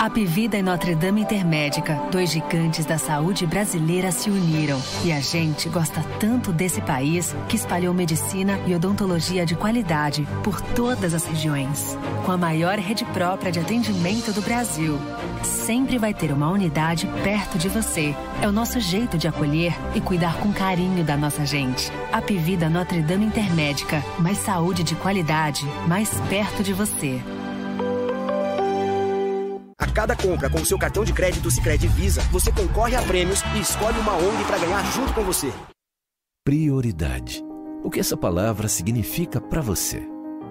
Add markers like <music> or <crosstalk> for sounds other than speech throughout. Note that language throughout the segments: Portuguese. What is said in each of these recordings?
Apivida e Notre Dame Intermédica, dois gigantes da saúde brasileira se uniram. E a gente gosta tanto desse país que espalhou medicina e odontologia de qualidade por todas as regiões. Com a maior rede própria de atendimento do Brasil. Sempre vai ter uma unidade perto de você. É o nosso jeito de acolher e cuidar com carinho da nossa gente. Apivida Notre Dame Intermédica, mais saúde de qualidade, mais perto de você. Cada compra com o seu cartão de crédito Sicredi Visa, você concorre a prêmios e escolhe uma ONG para ganhar junto com você. Prioridade. O que essa palavra significa para você?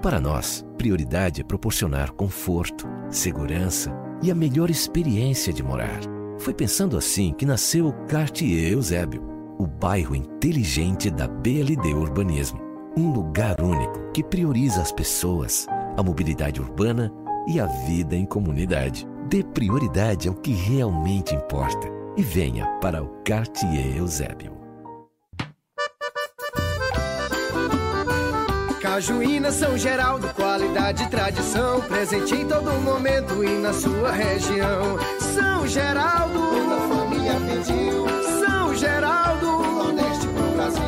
Para nós, prioridade é proporcionar conforto, segurança e a melhor experiência de morar. Foi pensando assim que nasceu o Cartier Eusébio, o bairro inteligente da BLD Urbanismo. Um lugar único que prioriza as pessoas, a mobilidade urbana e a vida em comunidade. Dê prioridade ao que realmente importa e venha para o Cartier Eusébio. Cajuína São Geraldo, qualidade e tradição, presente em todo momento e na sua região. São Geraldo, toda família pediu. São Geraldo, Nordeste pro Brasil.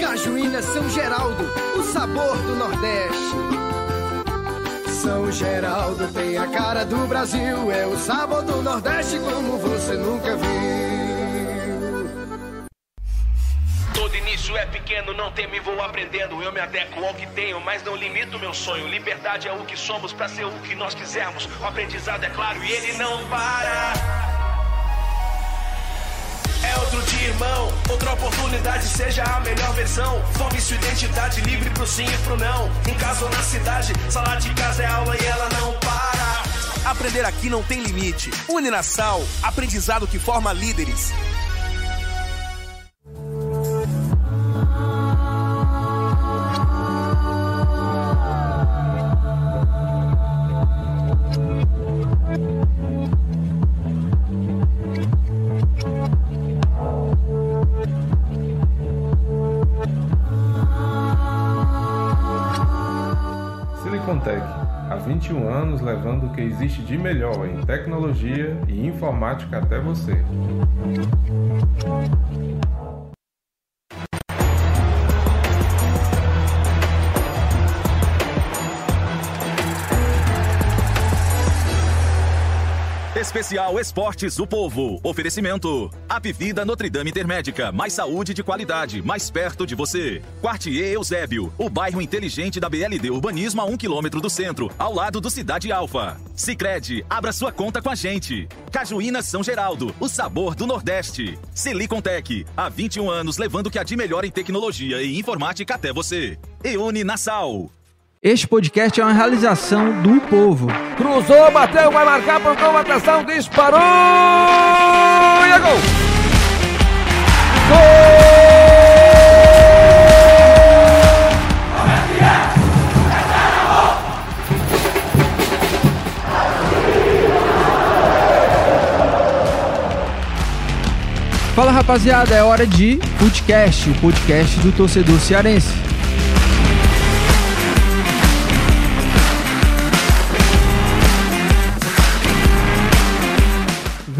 Cajuína São Geraldo, o sabor do Nordeste. São Geraldo tem a cara do Brasil, é o sabor do Nordeste como você nunca viu. Todo início é pequeno, não temo e vou aprendendo. Eu me adequo ao que tenho, mas não limito meu sonho. Liberdade é o que somos pra ser o que nós quisermos. O aprendizado é claro e ele não para. Dia, irmão. Outra oportunidade, seja a melhor versão. Forme sua identidade livre pro sim e pro não. Em casa ou na cidade, sala de casa é aula e ela não para. Aprender aqui não tem limite. Uninasal, aprendizado que forma líderes. 21 anos levando o que existe de melhor em tecnologia e informática até você. Especial Esportes do Povo. Oferecimento. Apivida Notre Dame Intermédica. Mais saúde de qualidade, mais perto de você. Quartier Eusébio. O bairro inteligente da BLD Urbanismo a um quilômetro do centro, ao lado do Cidade Alfa. Sicredi, abra sua conta com a gente. Cajuína São Geraldo. O sabor do Nordeste. Silicontech. Há 21 anos levando o que há de melhor em tecnologia e informática até você. Eune Nassau. Este podcast é uma realização do povo. Cruzou, bateu, vai marcar, pontou, atenção, disparou! E é gol! Fala rapaziada, é hora de Footcast, o podcast do torcedor cearense.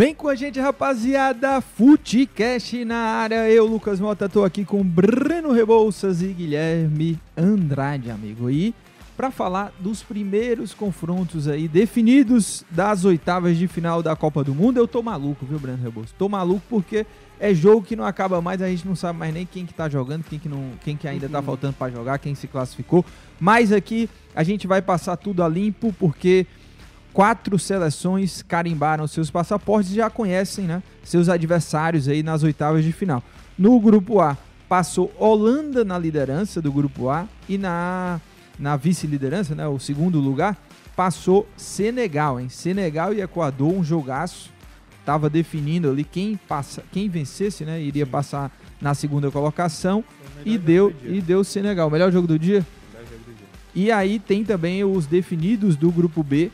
Vem com a gente, rapaziada. Futecast na área. Eu, Lucas Mota, tô aqui com Breno Rebouças e Guilherme Andrade, amigo. E para falar dos primeiros confrontos aí definidos das oitavas de final da Copa do Mundo, eu tô maluco, viu, Breno Rebouças? Tô maluco porque é jogo que não acaba mais, a gente não sabe mais nem quem que tá jogando, quem que, não, quem que ainda tá faltando para jogar, quem se classificou. Mas aqui a gente vai passar tudo a limpo porque quatro seleções carimbaram seus passaportes e já conhecem né, seus adversários aí nas oitavas de final. No grupo A, passou Holanda na liderança do grupo A e na, na vice-liderança, né, o segundo lugar, passou Senegal, hein? Senegal e Equador, um jogaço. Tava definindo ali quem passa, quem vencesse, né, iria Sim. passar na segunda colocação e deu e deu Senegal, melhor jogo do dia. Melhor jogo do dia. E aí tem também os definidos do grupo B,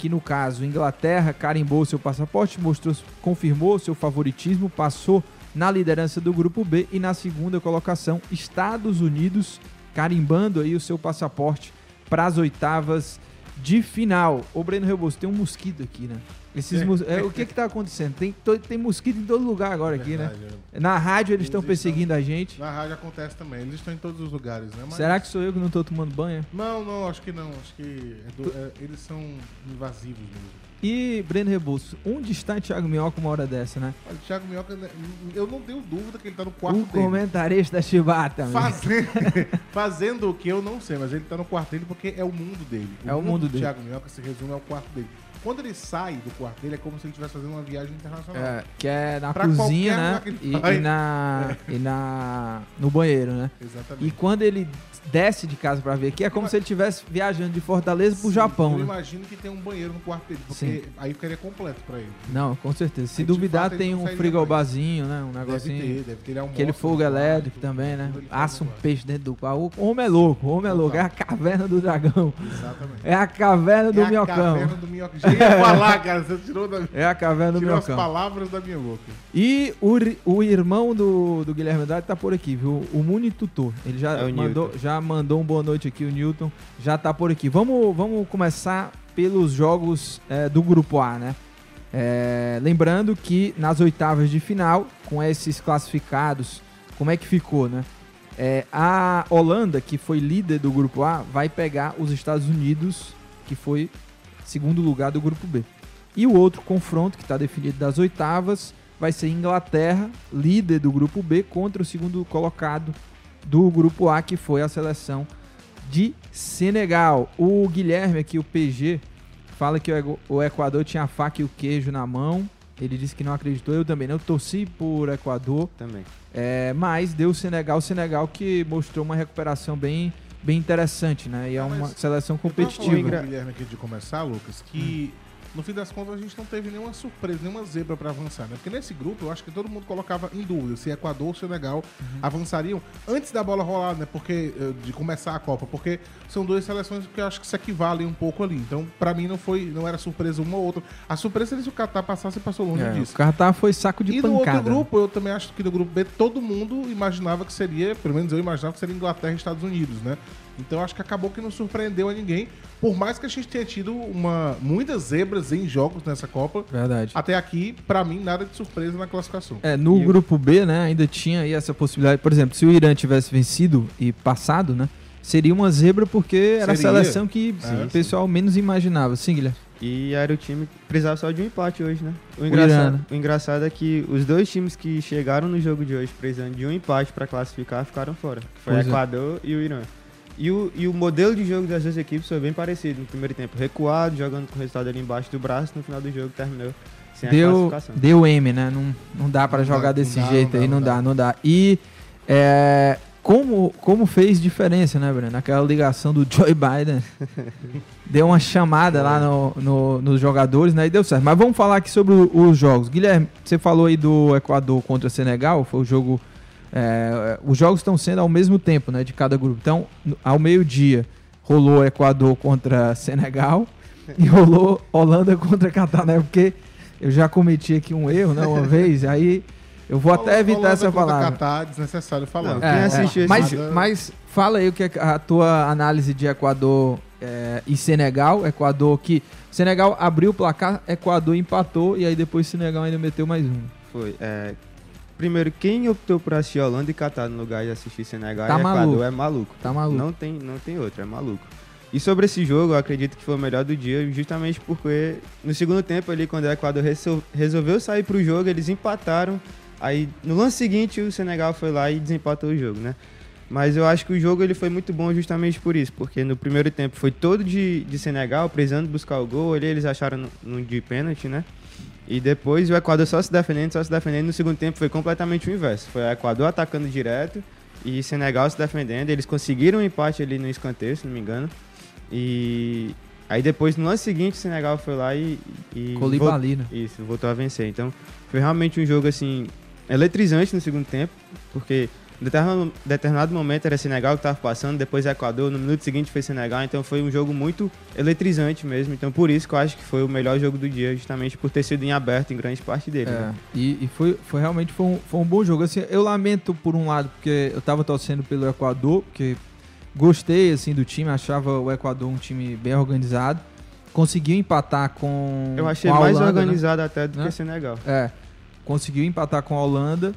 que no caso Inglaterra carimbou seu passaporte, mostrou, confirmou seu favoritismo, passou na liderança do grupo B e na segunda colocação Estados Unidos carimbando aí o seu passaporte para as oitavas de final. Ô, Breno Rebouço, tem um mosquito aqui, né? Esses É. mos- é, o que que tá acontecendo? Tem, to- tem mosquito em todo lugar agora aqui, né? Verdade, Na rádio eles estão perseguindo a gente. Na rádio acontece também. Eles estão em todos os lugares, né? Mas- Será que sou eu que não tô tomando banho? Não, não, acho que não. Acho que é do- é, eles são invasivos mesmo. E Breno Rebouço, onde está Thiago Minhoca uma hora dessa, né? Olha, o Thiago Minhoca, né, eu não tenho dúvida que ele tá no quarto O dele. comentarista da Chibata. Fazendo, <laughs> fazendo o que eu não sei, mas ele tá no quarto dele porque é o mundo dele. É o mundo do dele. Thiago Minhoca se resume ao quarto dele. Quando ele sai do quarto dele, é como se ele estivesse fazendo uma viagem internacional. É, que é na Pra cozinha, né? E, e na, <laughs> e na no banheiro, né? Exatamente. E quando ele desce de casa pra ver aqui, é como se ele estivesse viajando de Fortaleza pro Japão, Eu né? imagino que tem um banheiro no quarto dele, porque Sim. aí ficaria completo pra ele. Não, com certeza. Se Aí, duvidar, fato, tem um frigobarzinho, né? Um negocinho. ter, deve ter, ele Aquele fogo elétrico também, né? tudo ele faz Assa um peixe dentro do quarto. O homem é louco, o homem é louco. É a caverna do dragão. Exatamente. É a caverna do é a minhocão. caverna do minhocão. Ia <laughs> falar, cara, você tirou da... É a caverna do tirou as minhocão. palavras da minha boca. E o, ri- o irmão do, do Guilherme Andrade tá por aqui, viu? O Muni Tutor. Ele já, É o mandou, Newton. já mandou um boa noite aqui, o Newton. Já tá por aqui. Vamos, vamos começar pelos jogos é, do Grupo A, né? É, lembrando que nas oitavas de final, com esses classificados, como é que ficou, né? É, a Holanda, que foi líder do Grupo A, vai pegar os Estados Unidos, que foi segundo lugar do Grupo B. E o outro confronto, que está definido das oitavas, vai ser Inglaterra, líder do Grupo B, contra o segundo colocado do Grupo A, que foi a seleção de Senegal. O Guilherme aqui, o PG, fala que o Equador tinha a faca e o queijo na mão. Ele disse que não acreditou, eu também não. Eu torci por Equador. Também. É, mas deu o Senegal, o Senegal que mostrou uma recuperação bem, bem interessante, né? E é uma seleção Eu competitiva. com o Guilherme aqui de começar, Lucas, que no fim das contas a gente não teve nenhuma surpresa, nenhuma zebra pra avançar, né? Porque nesse grupo eu acho que todo mundo colocava em dúvida se Equador ou Senegal Uhum. avançariam antes da bola rolar, né? Porque eh, de começar a Copa, porque são duas seleções que eu acho que se equivalem um pouco ali. Então, pra mim não foi, não era surpresa uma ou outra. A surpresa era se o Catar passasse e passou longe É, disso. o Catar foi saco de e no pancada. outro grupo, eu também acho que no grupo B, todo mundo imaginava que seria, pelo menos eu imaginava que seria Inglaterra e Estados Unidos, né? Então acho que acabou que não surpreendeu a ninguém. Por mais que a gente tenha tido uma, muitas zebras em jogos nessa Copa. Verdade. Até aqui, pra mim, nada de surpresa na classificação. É, no grupo B, né, ainda tinha aí essa possibilidade. Por exemplo, se o Irã tivesse vencido e passado, né, seria uma zebra porque era Seria. a seleção que Sim, o pessoal menos imaginava. Sim, Guilherme? E era o time que precisava só de um empate hoje, né? O O engraçado, Irã, né? o engraçado é que os dois times que chegaram no jogo de hoje precisando de um empate pra classificar ficaram fora. Foi o é. Equador e o Irã. E o, e o modelo de jogo das duas equipes foi bem parecido. No primeiro tempo, recuado, jogando com o resultado ali embaixo do braço. No final do jogo, terminou sem a Deu, classificação. deu M, né? Não, não dá pra Não jogar dá, desse não dá, jeito não aí, dá, não não dá, não dá. E é, como, como fez diferença, né, Breno? Aquela ligação do Joe Biden. <laughs> deu uma chamada lá no, no- nos jogadores, né? E deu certo. Mas vamos falar aqui sobre os jogos. Guilherme, você falou aí do Equador contra Senegal, foi o jogo. É, os jogos estão sendo ao mesmo tempo, né? De cada grupo. Então, ao meio-dia, rolou Equador contra Senegal e rolou Holanda contra Catar, né? Porque eu já cometi aqui um erro, né? Uma vez, aí eu vou até evitar Holanda essa contra palavra. Catar, desnecessário falar. É, é. mas, mas fala aí o que é a tua análise de Equador é, e Senegal. Equador que. Senegal abriu o placar, Equador empatou e aí depois Senegal ainda meteu mais um. Foi. é, primeiro, quem optou por assistir Holanda e Catar no lugar de assistir Senegal Tá e Equador maluco. é maluco. Tá maluco. Não tem, não tem outro, é maluco. E sobre esse jogo, eu acredito que foi o melhor do dia, justamente porque no segundo tempo ali, quando o Equador resol- resolveu sair pro jogo, eles empataram. Aí no lance seguinte, o Senegal foi lá e desempatou o jogo, né? Mas eu acho que o jogo ele foi muito bom justamente por isso, porque no primeiro tempo foi todo de, de Senegal, precisando buscar o gol, ali eles acharam no, no de pênalti, né? E depois o Equador só se defendendo, só se defendendo. No segundo tempo foi completamente o inverso. Foi o Equador atacando direto e Senegal se defendendo. Eles conseguiram um empate ali no escanteio, se não me engano. E aí depois, no lance seguinte, o Senegal foi lá e... e Koulibaly, vol- né? Isso, voltou a vencer. Então foi realmente um jogo, assim, eletrizante no segundo tempo, porque em determinado, determinado momento era Senegal que estava passando, depois Equador, no minuto seguinte foi Senegal, então foi um jogo muito eletrizante mesmo. Então por isso que eu acho que foi o melhor jogo do dia, justamente por ter sido em aberto em grande parte dele. É, né? e, e foi, foi realmente foi um, foi um bom jogo. Assim, eu lamento por um lado, porque eu tava torcendo pelo Equador, porque gostei assim do time, achava o Equador um time bem organizado. conseguiu empatar com. Eu achei com a mais Holanda, né? organizado até do Né? que Senegal. É. Conseguiu empatar com a Holanda,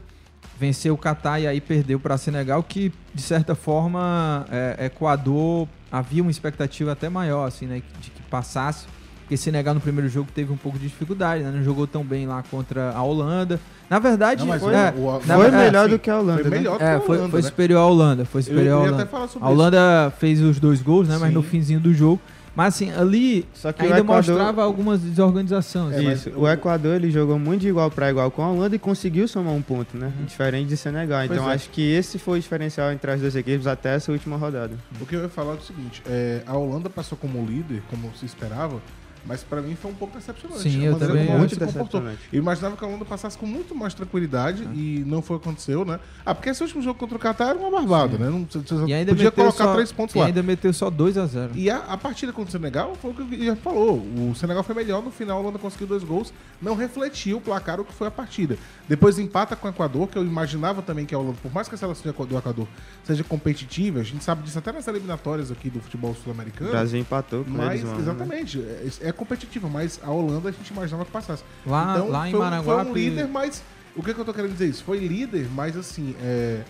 venceu o Catar e aí perdeu para Senegal, que de certa forma é, Equador havia uma expectativa até maior, assim, né? De que passasse. Porque Senegal no primeiro jogo teve um pouco de dificuldade, né? Não jogou tão bem lá contra a Holanda. Na verdade, Não, mas foi, é, o- na- Foi é, melhor do que a Holanda, foi né? melhor do é, que a foi, Holanda, foi né? superior à Holanda. Foi superior à eu ia Holanda. até falar sobre a Holanda fez os dois gols, né? Mas Sim. no finzinho do jogo. Mas assim, ali Só que o ainda Equador- mostrava algumas desorganizações. É, mas Isso. O Equador ele jogou muito de igual para igual com a Holanda e conseguiu somar um ponto, né? Diferente de Senegal. Pois Então é. acho que esse foi o diferencial entre as duas equipes até essa última rodada. O que eu ia falar é o seguinte: é, a Holanda passou como líder, como se esperava, mas pra mim foi um pouco decepcionante. Sim, a eu também como comportou. Decepcionante. Eu imaginava que a Holanda passasse com muito mais tranquilidade Ah. e não foi o que aconteceu, né? Ah, porque esse último jogo contra o Qatar era uma barbada, né? Não, você você E ainda podia meteu colocar só, três pontos e lá. ainda meteu só 2 a 0 E a, a partida contra o Senegal foi o que o Guilherme falou. O Senegal foi melhor, no final a Holanda conseguiu dois gols, não refletiu o placar o que foi a partida. Depois empata com o Equador, que eu imaginava também que a Holanda, por mais que a seleção do Equador seja competitiva, a gente sabe disso até nas eliminatórias aqui do futebol O sul-americano. Brasil empatou com Mas, eles, mano. exatamente, é, é competitiva, mas a Holanda a gente imaginava que passasse. Lá- então, lá em foi, Maranguape- Foi um líder, mas. O que, que eu tô querendo dizer isso? Foi líder, mas assim, é.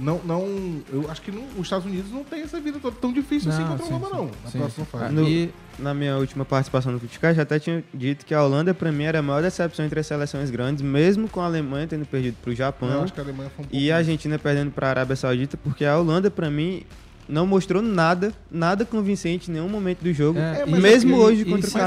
Não, não. Eu acho que não- os Estados Unidos não tem essa vida toda tão difícil assim Não, contra sim, a Holanda, sim. não. Na Sim, próxima sim. fase. No- E- Na minha última participação no Futecast, já até tinha dito que a Holanda, pra mim, era a maior decepção entre as seleções grandes, mesmo com a Alemanha tendo perdido pro Eu Japão acho que a Alemanha foi um pouco. e a. Argentina perdendo pra Arábia Saudita, porque a Holanda, pra mim, não mostrou nada, nada convincente em nenhum momento do jogo. É, É, mesmo hoje contra o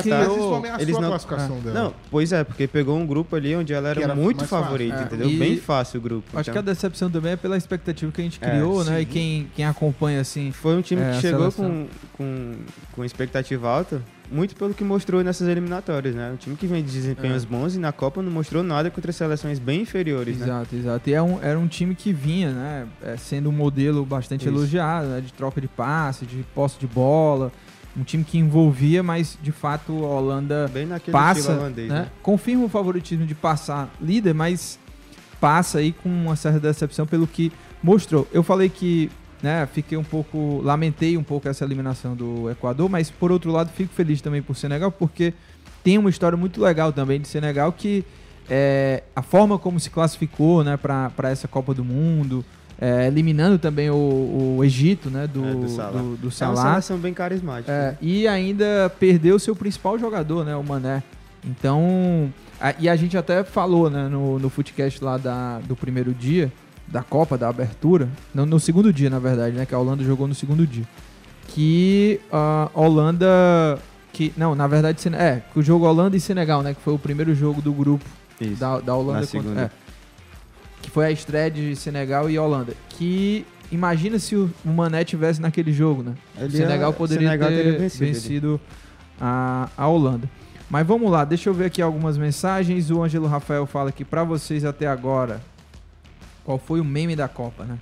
ameaçou eles a não- classificação dela. Não, pois é, porque pegou um grupo ali onde ela era, Que era muito favorita, É, entendeu? e- Bem fácil o grupo. Acho que então. a decepção também é pela expectativa que a gente É, criou, né? sim. E quem, quem acompanha, assim. Foi um time É, que chegou com, com, com expectativa alta, muito pelo que mostrou nessas eliminatórias, né? Um time que vem de desempenhos É. bons e na Copa não mostrou nada contra seleções bem inferiores, né? Exato, exato. E é um, era um time que vinha, né? é, sendo um modelo bastante Isso. elogiado, né, de troca de passe, de posse de bola. Um time que envolvia, mas de fato a Holanda Bem naquele passa, holandês, né? né? Confirma o favoritismo de passar líder, mas passa aí com uma certa decepção pelo que mostrou. Eu falei que, né, fiquei um pouco, lamentei um pouco essa eliminação do Equador, mas por outro lado fico feliz também por Senegal, porque tem uma história muito legal também de Senegal que é, a forma como se classificou, né, para essa Copa do Mundo, é, eliminando também o, o Egito, né, do, É, do, do Salah. do, É uma Salah. seleção bem carismática. É, né? e ainda perdeu seu principal jogador, né? O Mané. Então. a- e a gente até falou, né, no, no Footcast lá da, do primeiro dia, da Copa, da abertura. No, no segundo dia, na verdade, né? Que a Holanda jogou no segundo dia. Que a Holanda. Que, não, na verdade, é, que o jogo Holanda e Senegal, né? Que foi o primeiro jogo do grupo Isso. da, da Holanda contra. é, que foi a estreia de Senegal e Holanda. Que imagina se o, Mané tivesse naquele jogo, né? Ele o Senegal ia- poderia Senegal ter vencido, vencido a, a Holanda. Mas vamos lá, deixa eu ver aqui algumas mensagens. O Ângelo Rafael fala aqui pra vocês até agora. Qual foi o meme da Copa, né?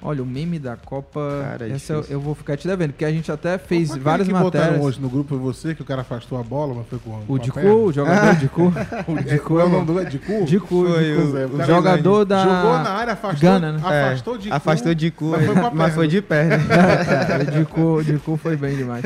Olha, o meme da Copa. Cara, é essa eu, eu vou ficar te devendo, porque a gente até fez Aquele várias que botaram matérias. hoje no grupo foi você, que o cara afastou a bola, mas foi com O a Dicu, perna? o jogador <laughs> Dicu. O Dicu Dicu é o nome do Dicu? Dicu, Foi Dicu. o- o cara jogador da Jogou na área, afastou, Gana, né? É, afastou de afastou de cu, mas foi pra mas foi de pé, né? <laughs> É, o Dicu, o Dicu foi bem demais.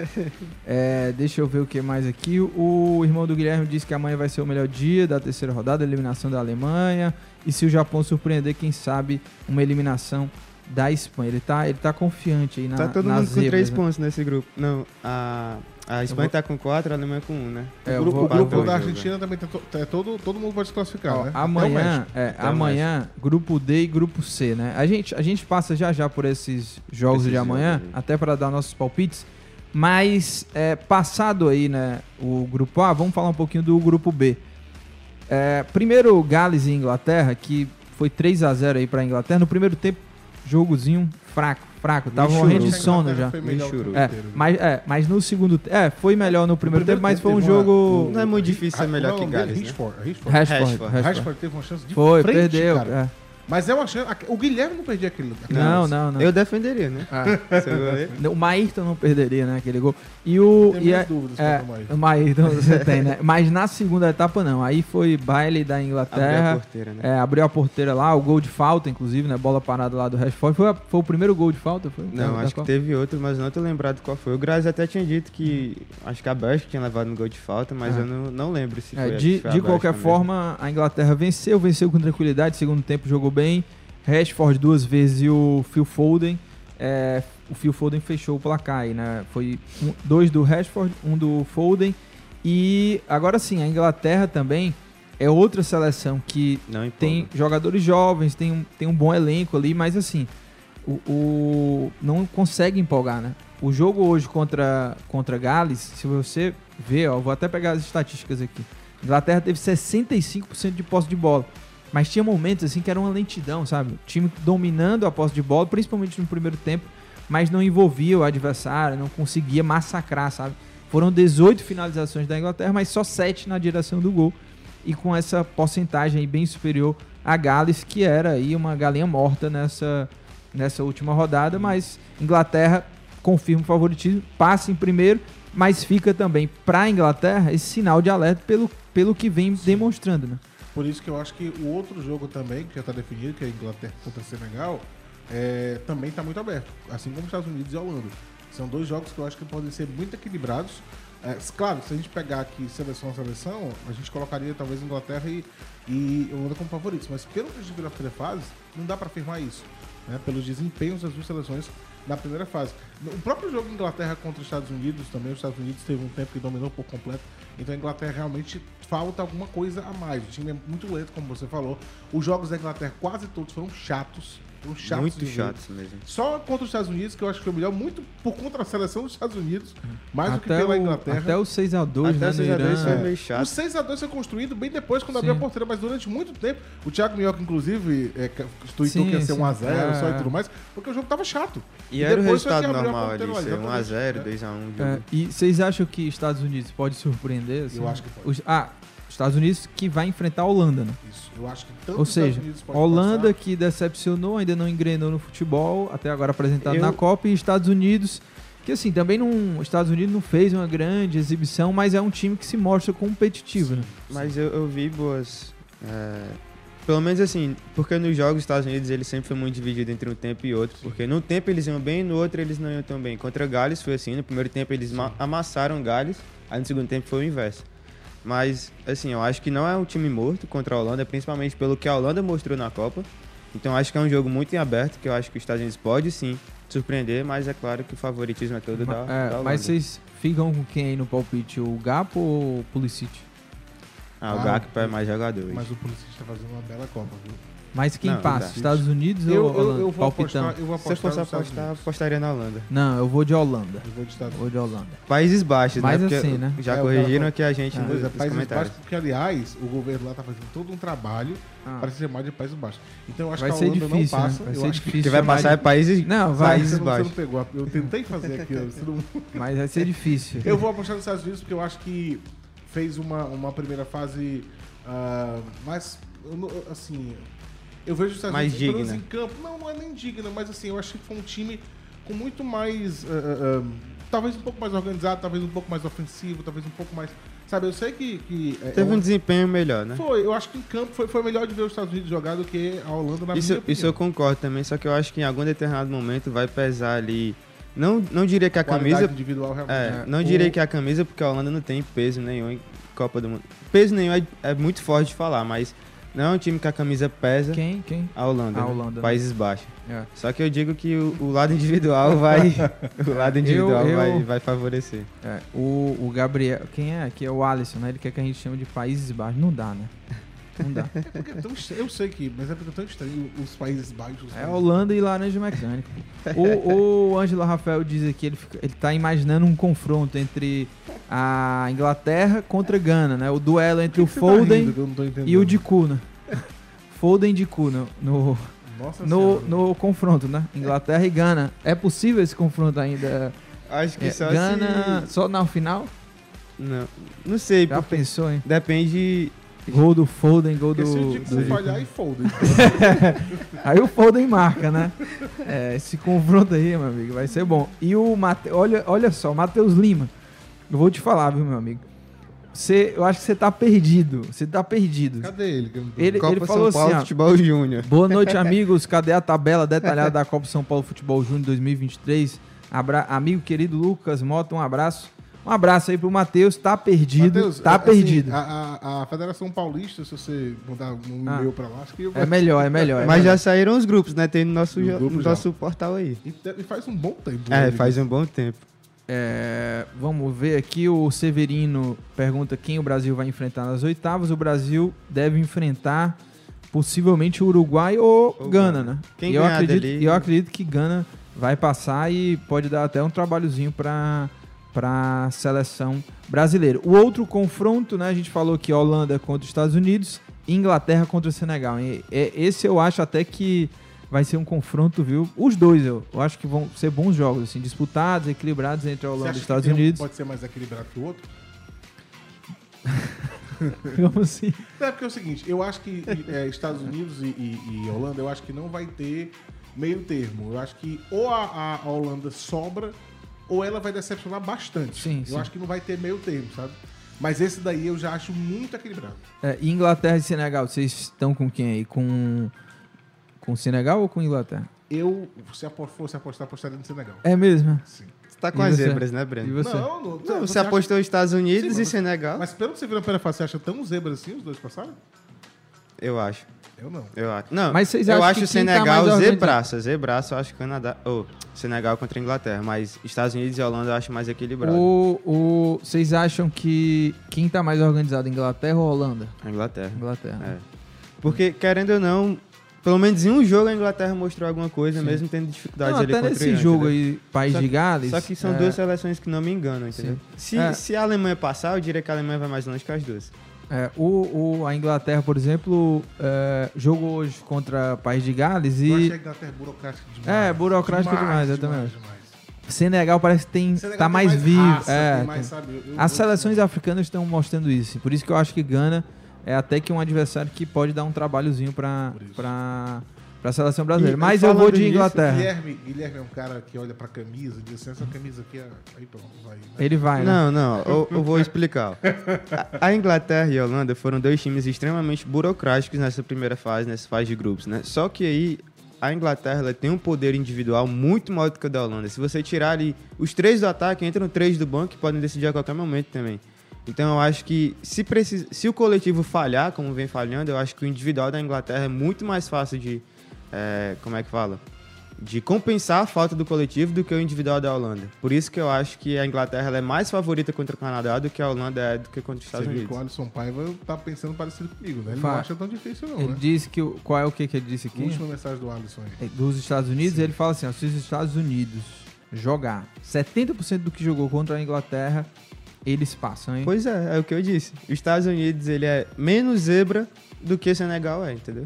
É, deixa eu ver o que mais aqui. O irmão do Guilherme disse que amanhã vai ser o melhor dia da terceira rodada, eliminação da Alemanha. E se o Japão surpreender, quem sabe, uma eliminação da Espanha. Ele tá, ele tá confiante aí na, tá todo mundo com três né? pontos nesse grupo. Não, a, a Espanha vou- tá com quatro, a Alemanha com um, né? É, o grupo, o grupo da jogo, Argentina também tem to- é todo, todo mundo pode se classificar, Ó, né? Amanhã, é, amanhã, grupo D e grupo C, né? A gente, a gente passa já já por esses jogos Esses de amanhã, jogos aí. até para dar nossos palpites. Mas é, passado aí, né, o grupo A, vamos falar um pouquinho do grupo B. É, primeiro Gales e Inglaterra, que foi 3 a 0 aí para Inglaterra. No primeiro tempo, jogozinho fraco, fraco. Tava morrendo de sono já. foi melhor É, mas, é, mas no segundo É, foi melhor no primeiro, primeiro tempo, mas foi um jogo. Não é muito difícil ser melhor que? Gales, né? Rashford, Rashford. Rashford. Rashford. Rashford. Rashford teve uma chance de Foi, frente, perdeu. cara. é. Mas é uma chance. O Guilherme não perdia aquele. aquele Não, lance. não, não. Eu defenderia, né? Ah. <laughs> O Maírton não perderia, né, aquele gol. E o. E é- dúvidas é, ao Maírton. o Maírton você tem, né? Mas na segunda etapa não. Aí foi baile da Inglaterra. Abriu a porteira, né? É, abriu a porteira lá, o gol de falta, inclusive, né? Bola parada lá do Rashford. Foi, a- foi o primeiro gol de falta? Foi? Não, acho da que teve outro, mas não tô lembrado qual foi. O Grazi até tinha dito que acho que a Bélgica tinha levado no gol de falta, mas Ah. eu não, não lembro se É, foi. de se foi de qualquer mesmo. forma, a Inglaterra venceu, venceu com tranquilidade. Segundo tempo jogou bem. Rashford duas vezes e o Phil Foden. é, o Phil Foden fechou o placar aí, né? Foi um- dois do Rashford, um do Foden. E agora sim, a Inglaterra também é outra seleção que tem jogadores jovens, tem um, tem um bom elenco ali, mas assim, o, o- não consegue empolgar, né? O jogo hoje contra, contra Gales, se você ver, ó, vou até pegar as estatísticas aqui. A Inglaterra teve 65% de posse de bola. Mas tinha momentos assim que era uma lentidão, sabe? O time dominando a posse de bola, principalmente no primeiro tempo, mas não envolvia o adversário, não conseguia massacrar, sabe? Foram 18 finalizações da Inglaterra, mas só 7 na direção do gol. E com essa porcentagem aí bem superior a Gales, que era aí uma galinha morta nessa, nessa última rodada, mas Inglaterra confirma o favoritismo, passa em primeiro, mas fica também para a Inglaterra esse sinal de alerta pelo, pelo que vem demonstrando, né? Por isso que eu acho que o outro jogo também, que já está definido, que é Inglaterra contra Senegal, é, também está muito aberto. Assim como os Estados Unidos e Holanda. São dois jogos que eu acho que podem ser muito equilibrados. É, claro, se a gente pegar aqui seleção a seleção, a gente colocaria talvez Inglaterra e, e Holanda como favoritos. Mas pelo que a gente viu na primeira fase, não dá para afirmar isso. Né, pelos desempenhos das duas seleções na primeira fase. O próprio jogo Inglaterra contra os Estados Unidos também, os Estados Unidos teve um tempo que dominou por completo. Então a Inglaterra realmente falta alguma coisa a mais. O time é muito lento, como você falou. Os jogos da Inglaterra quase todos foram chatos. Foram chatos Muito chatos mesmo. Só contra os Estados Unidos, que eu acho que foi melhor, muito por conta da seleção dos Estados Unidos, mais do que Até pela o- Inglaterra. até o 6x2, Até né, o no 6 a 2 Irã. foi É. meio O chato. 6x2 foi construído bem depois, quando Sim. abriu a porteira, mas durante muito tempo, o Thiago Minhoca, inclusive, é, que- tweetou que ia ser sim. 1x0 só É. e tudo mais, porque o jogo tava chato. E era o depois foi que resultado a normal ali, ser exatamente. 1x0, É. 2x1 o É, e vocês acham que Estados Unidos pode surpreender? assim? Eu acho que pode. Os- ah, Estados Unidos que vai enfrentar a Holanda, né? Isso, eu acho que tanto Ou seja, Holanda passar, que decepcionou, ainda não engrenou no futebol, até agora apresentado Eu- na Copa, e Estados Unidos, que assim, também não. Os Estados Unidos não fez uma grande exibição, mas é um time que se mostra competitivo, né? Mas eu, eu vi boas. é, pelo menos assim, porque nos jogos dos Estados Unidos ele sempre foi muito dividido entre um tempo e outro. Porque no tempo eles iam bem, no outro eles não iam tão bem. Contra Gales foi assim, no primeiro tempo eles ma- amassaram Gales, aí no segundo tempo foi o inverso. Mas, assim, eu acho que não é um time morto contra a Holanda, principalmente pelo que a Holanda mostrou na Copa. Então acho que é um jogo muito em aberto, que eu acho que os Estados Unidos pode sim surpreender, mas é claro que o favoritismo é todo da, É, da Holanda. mas vocês ficam com quem aí no palpite? O Gapo ou o Pulisic? Ah, o Ah, Gakpo é mais jogador. Mas o Pulisic tá fazendo uma bela Copa, viu? Mas quem Não, passa? Estados Unidos Eu, ou eu, Holanda? eu vou Palpitão. apostar, eu vou Se eu apostar fosse nos Estados apostar, Unidos. apostaria na Holanda. Não, eu vou de Holanda. Eu vou de Estados Vou de Holanda. Países Baixos, Mas né? Porque assim, né? Já É, o corrigiram aqui a gente Ah, nos, é, nos Países comentários. Baixos, porque aliás, o governo lá tá fazendo todo um trabalho Ah. para ser mais de Países Baixos. Então eu acho Vai que a Holanda difícil, não né? passa. Vai eu ser acho que difícil. Que vai passar é de- Países, Não, vai. Países você não, você Baixos. não pegou. Eu tentei fazer aqui. você não- <laughs> Mas vai ser difícil. Eu vou apostar nos Estados Unidos porque eu acho que fez uma, uma primeira fase ah, mais. eu assim. Eu vejo os Estados Mais Unidos digna. em campo. Não, não é nem digna, mas assim, eu acho que foi um time com muito mais. ah, ah, talvez um pouco mais organizado, talvez um pouco mais ofensivo, talvez um pouco mais. Sabe, eu sei que. que é- é Teve uma- um desempenho melhor, né? Foi, eu acho que em campo foi, foi melhor de ver os Estados Unidos jogar do que a Holanda na Isso, isso eu concordo também, só que eu acho que em algum determinado momento vai pesar ali. Não, não diria que a Qualidade camisa. individual realmente. É, É, não o- diria que a camisa, porque a Holanda não tem peso nenhum em Copa do Mundo. Peso nenhum é, é muito forte de falar, mas não é um time que a camisa pesa. Quem? Quem? A Holanda. A né? Holanda, né? Países Baixos. É. Só que eu digo que o, o lado <laughs> individual vai. <laughs> o lado individual eu- Vai, vai favorecer. É, o, o Gabriel, quem é? Aqui é o Alisson, né? Ele quer que a gente chame de Países Baixos. Não dá, né? Não dá. É porque é tão estranho, eu sei que, mas é porque é tão estranho os Países Baixos. os É países- Holanda e Laranja Mecânica. O, o Ângelo Rafael diz aqui, ele, fica- ele tá imaginando um confronto entre a Inglaterra contra a Gana, né? O duelo entre o que tá Foden que eu não tô entendendo? e o Dicu, né? Foden e Dicu no, no, Nossa no, Senhora. no confronto, né? Inglaterra e Gana. É possível esse confronto ainda? Acho que É, só Gana se. só na final? Não, não sei, Já pensou, hein? depende Gol do Foden, gol do. Se o Dixon do- falhar, e Foden. aí o Foden marca, né? É, esse confronto aí, meu amigo, vai ser bom. E o Mate... olha, olha só, o Matheus Lima. Eu vou te falar, viu, meu amigo? Você, eu acho que você tá perdido. Você tá perdido. Cadê ele? Ele, Copa ele falou São Paulo assim, ó, Futebol Júnior. Boa noite, amigos. Cadê a tabela detalhada da Copa São Paulo Futebol Júnior 2023? Abra... Amigo querido Lucas Mota, um abraço. Um abraço aí pro Matheus. Tá perdido. Mateus, tá assim, perdido. A, a- a Federação Paulista, se você mandar um Ah. e-mail pra lá, acho que eu É melhor, é melhor. é Mas melhor. já saíram os grupos, né? Tem no nosso, No no já. nosso portal aí. E, e faz um bom tempo. É, né, faz um bom tempo. É, vamos ver aqui. O Severino pergunta quem o Brasil vai enfrentar nas oitavas. O Brasil deve enfrentar possivelmente o Uruguai ou, Ou Gana, Gana. né? Quem e eu acredito, dali- eu acredito que Gana vai passar e pode dar até um trabalhozinho para para seleção brasileira. O outro confronto, né? A gente falou que Holanda contra os Estados Unidos, Inglaterra contra o Senegal. E, é, esse eu acho até que vai ser um confronto, viu? Os dois eu, eu acho que vão ser bons jogos, assim, disputados, equilibrados entre a Você Holanda e os que Estados tem um- Unidos. Pode ser mais equilibrado que o outro? <laughs> Como assim? É porque é o seguinte, eu acho que é, Estados Unidos e, e- e Holanda, eu acho que não vai ter meio termo. Eu acho que ou a, a Holanda sobra, ou ela vai decepcionar bastante. Sim, eu sim. acho que não vai ter meio termo, sabe? Mas esse daí eu já acho muito equilibrado. É, e Inglaterra e Senegal, vocês estão com quem aí? Com com Senegal ou com Inglaterra? Eu, se fosse apostar, apostaria no Senegal. É mesmo? Sim. Você tá com E as você? zebras, né, E Breno? você? Não, não, Não, você, acha- apostou Estados Unidos Sim, e mas- Senegal? Mas pelo que você viu na primeira fase, você acha tão zebra assim os dois passaram? Eu acho. Eu não. Eu acho. Não, Mas vocês eu acho que o tá Senegal mais organizado? zebraço. Zebraço eu acho Canadá. Ou Senegal contra a Inglaterra. Mas Estados Unidos e Holanda eu acho mais equilibrado. O, o, vocês acham que quem tá mais organizado, Inglaterra ou Holanda? A Inglaterra. Inglaterra. É. Porque, querendo ou não, pelo menos em um jogo a Inglaterra mostrou alguma coisa, Sim. mesmo tendo dificuldades Não, ali até contra o nesse jogo aí, País Só de que- Gales. Só que são é, duas seleções que não me enganam, entendeu? Sim. Se, É. se a Alemanha passar, eu diria que a Alemanha vai mais longe que as duas. É, o, o, a Inglaterra, por exemplo, é, jogou hoje contra País de Gales Eu achei e a Inglaterra burocrática demais. É, burocrática demais, eu também acho. demais. Senegal parece que tem, Senegal tá mais, mais vivo. raça, é, mais, sabe, eu- eu As seleções africanas estão mostrando isso. Por isso que eu acho que Gana é até que um adversário que pode dar um trabalhozinho para. Para a seleção brasileira. E- Mas eu vou de nisso, Inglaterra. Guilherme, Guilherme é um cara que olha pra camisa e diz assim, essa camisa aqui, é... aí pronto, vai. né? Ele vai, né? Não, não, eu, eu vou explicar. A, a Inglaterra e a Holanda foram dois times extremamente burocráticos nessa primeira fase, nessa fase de grupos, né? Só que aí a Inglaterra ela tem um poder individual muito maior do que o da Holanda. Se você tirar ali os três do ataque, entram três do banco que podem decidir a qualquer momento também. Então eu acho que se, precis... se o coletivo falhar, como vem falhando, eu acho que o individual da Inglaterra é muito mais fácil de. É, como é que fala? De compensar a falta do coletivo do que o individual da Holanda. Por isso que eu acho que a Inglaterra ela é mais favorita contra o Canadá do que a Holanda é do que contra os Você Estados viu Unidos. que o Alisson Paiva tá pensando parecido comigo, né? Ele Fala. não acha tão difícil não, Ele né? disse que. o- Qual é o que, que ele disse aqui? Última mensagem do Alisson aí. É, Dos Estados Unidos, ele fala assim: ó, se os Estados Unidos jogar 70% do que jogou contra a Inglaterra, eles passam, hein? Pois é, é o que eu disse. Os Estados Unidos ele é menos zebra do que o Senegal é, entendeu?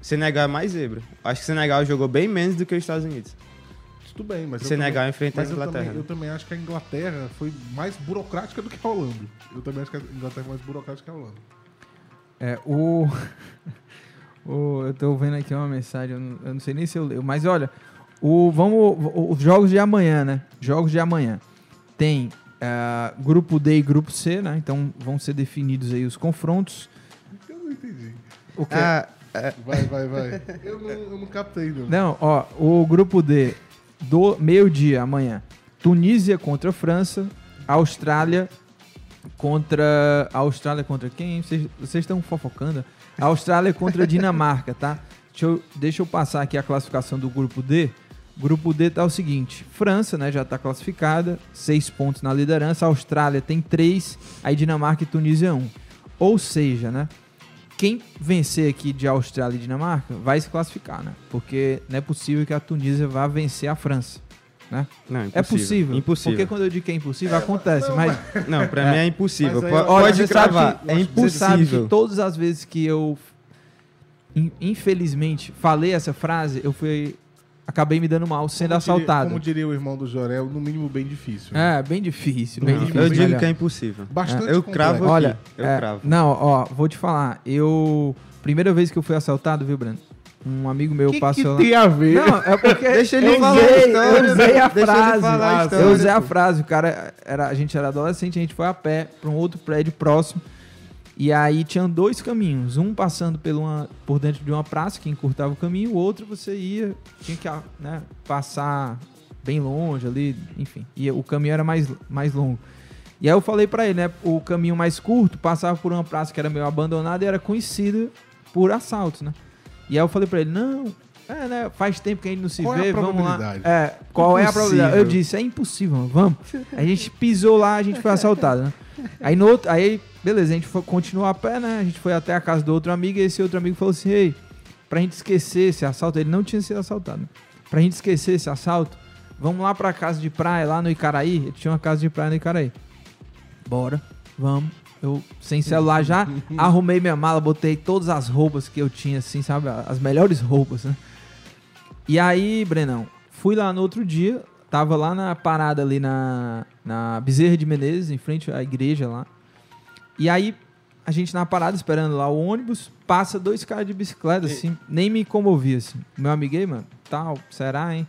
Senegal é mais zebra. Acho que o Senegal jogou bem menos do que os Estados Unidos. Tudo bem, mas eu Senegal também- enfrenta a mas eu Inglaterra, também- Eu né? também acho que a Inglaterra foi mais burocrática do que a Holanda. Eu também acho que a Inglaterra foi mais burocrática que a Holanda. É, o. <laughs> o- eu tô vendo aqui uma mensagem, eu não, eu não sei nem se eu leio, mas olha, o, vamos, os jogos de amanhã, né? Jogos de amanhã. Tem ah, grupo D e grupo C, né? Então vão ser definidos aí os confrontos. Eu não entendi. O quê? Ah, é, Vai, vai, vai. Eu não, eu não captei, não. Não, ó, o grupo D do meio-dia amanhã. Tunísia contra França, Austrália contra Austrália contra quem? Vocês estão fofocando? Austrália contra Dinamarca, tá? Deixa eu, deixa eu passar aqui a classificação do grupo D. Grupo D tá o seguinte: França, né, já tá classificada, seis pontos na liderança. Austrália tem três, aí Dinamarca e Tunísia um. Ou seja, né? Quem vencer aqui de Austrália e Dinamarca vai se classificar, né? Porque não é possível que a Tunísia vá vencer a França, né? não, É possível. Impossível. Porque quando eu digo que é impossível, acontece. não, mas Não, pra mim é impossível. <laughs> Mas Pode, cravar. que- É você sabe que impossível. todas as vezes que eu, in- infelizmente, falei essa frase, eu fui acabei me dando mal sendo Como diria- assaltado. como diria o irmão do Jorel, no mínimo bem difícil. É, bem difícil. Bem difícil. bem digo melhor. que é impossível. Bastante Eu complexo. cravo aqui. Olha, eu é, cravo. não, ó, vou te falar. Eu. Primeira vez que eu fui assaltado, viu, Breno? Um amigo meu Que passou que tem a ver? Não, é porque. <laughs> Deixa ele eu falar a usei, história, Eu usei a deixa ele frase. falar a eu usei a frase. O cara. Era, a gente era adolescente, a gente foi a pé pra um outro prédio próximo. E aí tinham dois caminhos. Um passando por, uma, por dentro de uma praça, que encurtava o caminho. O outro você ia. Tinha que né, passar bem longe ali. Enfim. E o caminho era mais, mais longo. E aí eu falei pra ele, né? O caminho mais curto passava por uma praça que era meio abandonada e era conhecida por assaltos, né? E aí eu falei pra ele, não, é, né? Faz tempo que a gente não se Qual é vê, vamos lá. É, qual é a Impossível. probabilidade? Eu disse, é impossível, mano, vamos. A gente pisou lá, a gente foi assaltado, né? Aí no outro, aí, beleza, a gente foi, continuou a pé, né? A gente foi até a casa do outro amigo e esse outro amigo falou assim, ei, pra gente esquecer esse assalto, ele não tinha sido assaltado, né? Pra gente esquecer esse assalto, vamos lá pra casa de praia, lá no Icaraí. Ele tinha uma casa de praia no Icaraí. Bora, vamos. Eu, sem celular já, <laughs> arrumei minha mala, botei todas as roupas que eu tinha, assim, sabe? As melhores roupas, né? E aí, Brenão, fui lá no outro dia, tava lá na parada ali na, na Bezerra de Menezes, em frente à igreja lá. E aí, a gente na parada esperando lá o ônibus, passa dois caras de bicicleta, assim, nem me comovi, assim. Meu amigo aí, mano, tal, será, hein?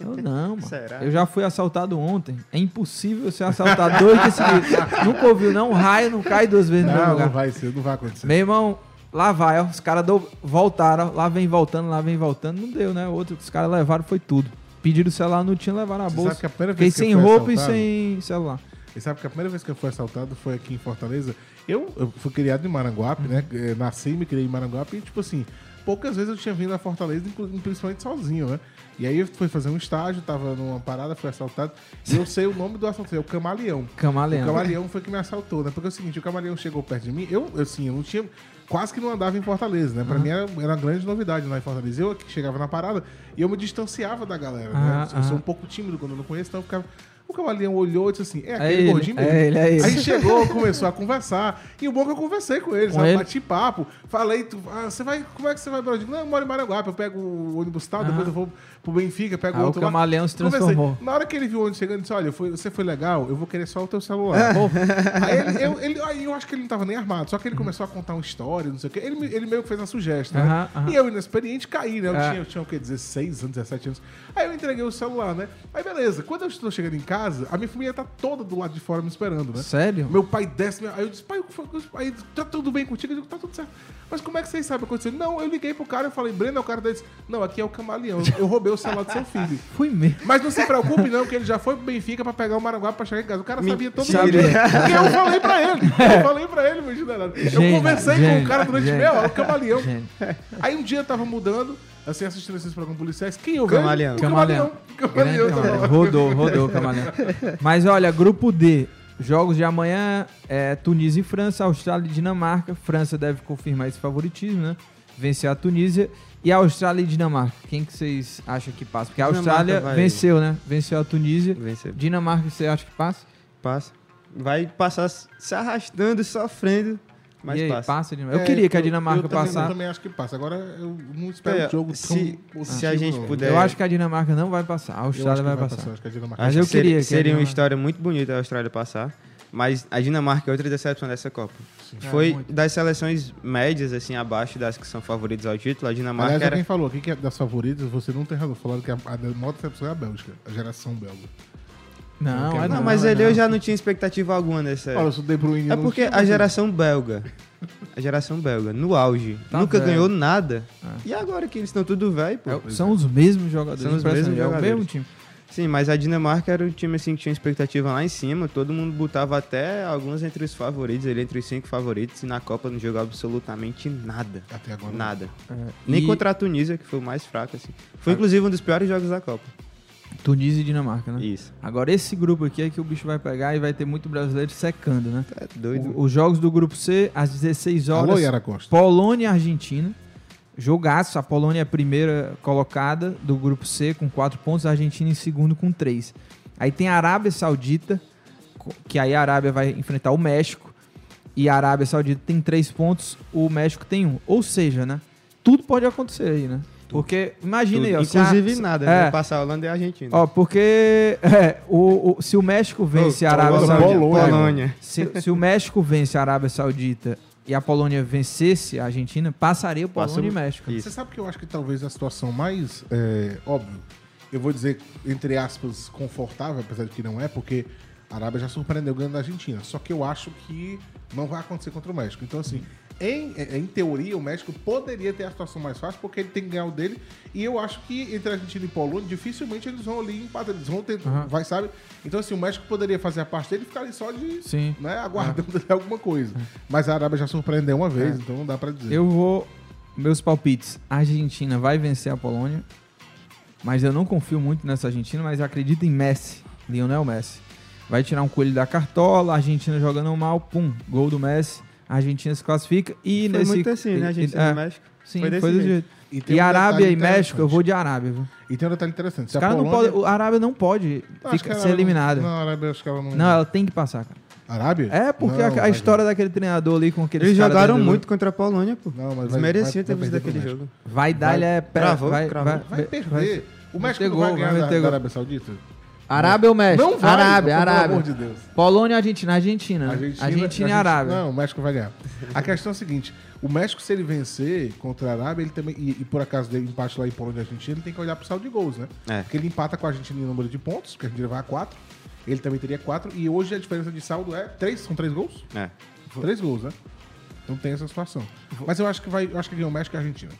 Eu não, mano. Será? Eu já fui assaltado ontem. É impossível ser assaltado <laughs> dois dias seguidos. Nunca ouviu, não? Um raio não cai duas vezes no Não, lugar. não vai ser, não vai acontecer. Meu irmão, lá vai, ó. Os caras do- voltaram, ó, lá vem voltando, lá vem voltando. Não deu, né? O outro que os caras levaram foi tudo. Pediram o celular, não tinha, levaram a Você bolsa. sabe que a primeira Fiquei vez que sem eu fui roupa e assaltado- sem celular. E sabe que a primeira vez que eu fui assaltado foi aqui em Fortaleza. Eu, eu fui criado em Maranguape, né? Eh, Nasci e me criei em Maranguape e, tipo assim, poucas vezes eu tinha vindo a Fortaleza, principalmente sozinho, né? E aí eu fui fazer um estágio, tava numa parada, fui assaltado. E eu sei o nome do assaltante, é o Camaleão. Camaleão. O Camaleão foi que me assaltou, né? Porque é o seguinte, o Camaleão chegou perto de mim, eu, assim, eu não tinha... Quase que não andava em Fortaleza, né? Pra Aham. mim era, era uma grande novidade lá em Fortaleza. Eu que chegava na parada e eu me distanciava da galera, né? Aham, Eu sou aham. um pouco tímido quando eu não conheço, então eu ficava... O Camaleão olhou e disse assim, é É aquele ele, gordinho é mesmo. ele, é ele. Aí chegou, começou a conversar. E o bom é que eu conversei com ele, Com sabe? ele? Bati papo. Falei, tu, ah, você vai, como é que você vai onde? Não, eu moro em Maranguape, eu pego o ônibus tal, Aham. depois eu vou pro Benfica, pego Ah, o outro lá. camaleão se Conversei. transformou. Na hora que ele viu o ônibus chegando, ele disse, olha, foi- você foi legal, eu vou querer só o teu celular. <laughs> aí ele, eu, ele- aí eu acho que ele não tava nem armado, só que ele começou a contar uma história, não sei o quê. Ele, ele meio que fez a sugestão, né? E eu, inexperiente, caí, né? Eu, É. tinha, eu tinha o quê? 16 anos, 17 anos. Aí eu entreguei o celular, né? Aí beleza, quando eu estou chegando em casa, a minha família tá toda do lado de fora me esperando, né? Sério? Meu pai desce, aí eu disse, pai, o que foi? Aí, tá tudo bem contigo? Eu digo, tá tudo certo. Mas como é que vocês sabem o que aconteceu? Não, eu liguei pro cara e falei, Breno, é o cara desse. Não, aqui é o camaleão. Eu roubei o celular do seu filho. <laughs> Fui mesmo. Mas não se preocupe, não, que ele já foi pro Benfica pra pegar o Maranguá pra chegar em casa. O cara sabia todo mundo. <laughs> Porque eu falei pra ele. Eu falei pra ele, meu general. Eu conversei com o cara durante meia hora, o camaleão. Aí um dia eu tava mudando, assim, assistindo esses programas policiais. Quem eu Camaleão. O camaleão. Camaleão. camaleão. <laughs> Rodou, rodou o camaleão. Mas olha, grupo D. Jogos de amanhã é Tunísia e França, Austrália e Dinamarca. França deve confirmar esse favoritismo, né? Vencer a Tunísia. E a Austrália e Dinamarca. Quem que vocês acham que passa? Porque a Dinamarca Austrália vai- venceu, né? Venceu a Tunísia. Venceu. Dinamarca, você acha que passa? Passa. Vai passar se arrastando, sofrendo, mas e aí, passa. passa? Eu É, queria que a Dinamarca eu passasse. Eu também acho que passa. Agora eu não espero É, um jogo tão se- positivo, se a gente não. puder- Eu acho que a Dinamarca não vai passar. A Austrália vai, vai passar. passar, acho que a Dinamarca Mas Acho eu que seria- queria que a Seria uma história muito bonita a Austrália passar. Mas a Dinamarca é outra decepção dessa Copa. Foi É, das seleções médias, assim, abaixo das que são favoritas ao título. A Dinamarca Aliás, era. quem falou aqui que é das favoritas, você não tem razão. Falaram que a, a maior decepção é a Bélgica, a geração belga. Não, quero é Não, não, mas é ele não. eu já não tinha expectativa alguma nessa. Olha, se o De Bruyne É não porque a geração belga, a geração belga, no auge, Tá nunca velho. ganhou nada. Ah. E agora que eles estão tudo velho, pô. É, são os mesmos jogadores. São os mesmos É o mesmo jogadores. time. Sim, mas a Dinamarca era o time assim que tinha expectativa lá em cima. Todo mundo botava até alguns entre os favoritos, ele entre os cinco favoritos, e na Copa não jogou absolutamente nada. Até agora. Nada. É, Nem e contra a Tunísia, que foi o mais fraco, assim. Foi inclusive um dos piores jogos da Copa. Tunísia e Dinamarca, né? Isso. Agora esse grupo aqui é que o bicho vai pegar e vai ter muito brasileiro secando, né? É doido. O- os jogos do grupo C, às 16 horas. Alô, Yara Costa. Polônia e Argentina. Jogaço. A Polônia é a primeira colocada do grupo C com 4 pontos, a Argentina em segundo com 3. Aí tem a Arábia Saudita, que aí a Arábia vai enfrentar o México. E a Arábia Saudita tem 3 pontos, o México tem 1. Um. Ou seja, né? Tudo pode acontecer aí, né? Porque, imagina aí, ó. Inclusive a- nada, é, né? Passar a Holanda e a Argentina. Ó, porque é, o, o- se o México vence a Arábia. Saudita. Polônia. Se, se o México vence a Arábia Saudita e a Polônia vencesse a Argentina, passaria o Polônia Passa o- e México. Você sabe que eu acho que talvez a situação mais é, óbvio, eu vou dizer, entre aspas, confortável, apesar de que não é, porque a Arábia já surpreendeu ganhando da Argentina. Só que eu acho que não vai acontecer contra o México. Então, assim, em, em teoria, o México poderia ter a situação mais fácil, porque ele tem que ganhar o dele. E eu acho que entre a Argentina e Polônia, dificilmente eles vão ali empatar. Eles vão ter. Aham. Vai, sabe? Então, assim, o México poderia fazer a parte dele e ficar ali só de. Sim. Né, aguardando alguma coisa. Mas a Arábia já surpreendeu uma vez, É. então não dá pra dizer. Eu vou. Meus palpites. A Argentina vai vencer a Polônia. Mas eu não confio muito nessa Argentina, mas acredito em Messi. Lionel Messi. Vai tirar um coelho da cartola, a Argentina jogando mal, pum, gol do Messi. A Argentina se classifica e Foi nesse. muito assim, né? A Argentina é, e México. Sim, Foi foi, desse jeito. jeito. E E, um Arábia e México, eu vou de Arábia, viu? E tem um detalhe interessante. Se a caras não Polônia- podem. A Arábia não pode fica- ser Arábia não- eliminada. Não, a Arábia acho que ela não. Não, ela tem que passar, cara. Arábia? É, porque Não, a, a vai história daquele treinador ali com aqueles Eles jogaram dentro muito contra a Polônia, pô. Não, mas vai- mereciam vai- ter vai visto perder pro aquele México. jogo. Vai dar, ele é. vai, cravou. vai, Vai perder. O México não vai ganhar vai da. Arábia Saudita? Arábia ou México? Não vai, Arábia, pelo Arábia. amor de Deus. Polônia, Argentina, Argentina. Argentina, e Arábia. Não, o México vai ganhar. A questão é a seguinte: o México, se ele vencer contra a Arábia, ele também. E, e por acaso dele empate lá em Polônia e Argentina, ele tem que olhar pro saldo de gols, né? É. Porque ele empata com a Argentina em número de pontos, porque a Argentina vai a 4. Ele também teria 4. E hoje a diferença de saldo é 3. São 3 gols? É. 3 gols, né? Então tem essa situação. Mas eu acho que vai. Eu acho que ganha o México e a Argentina.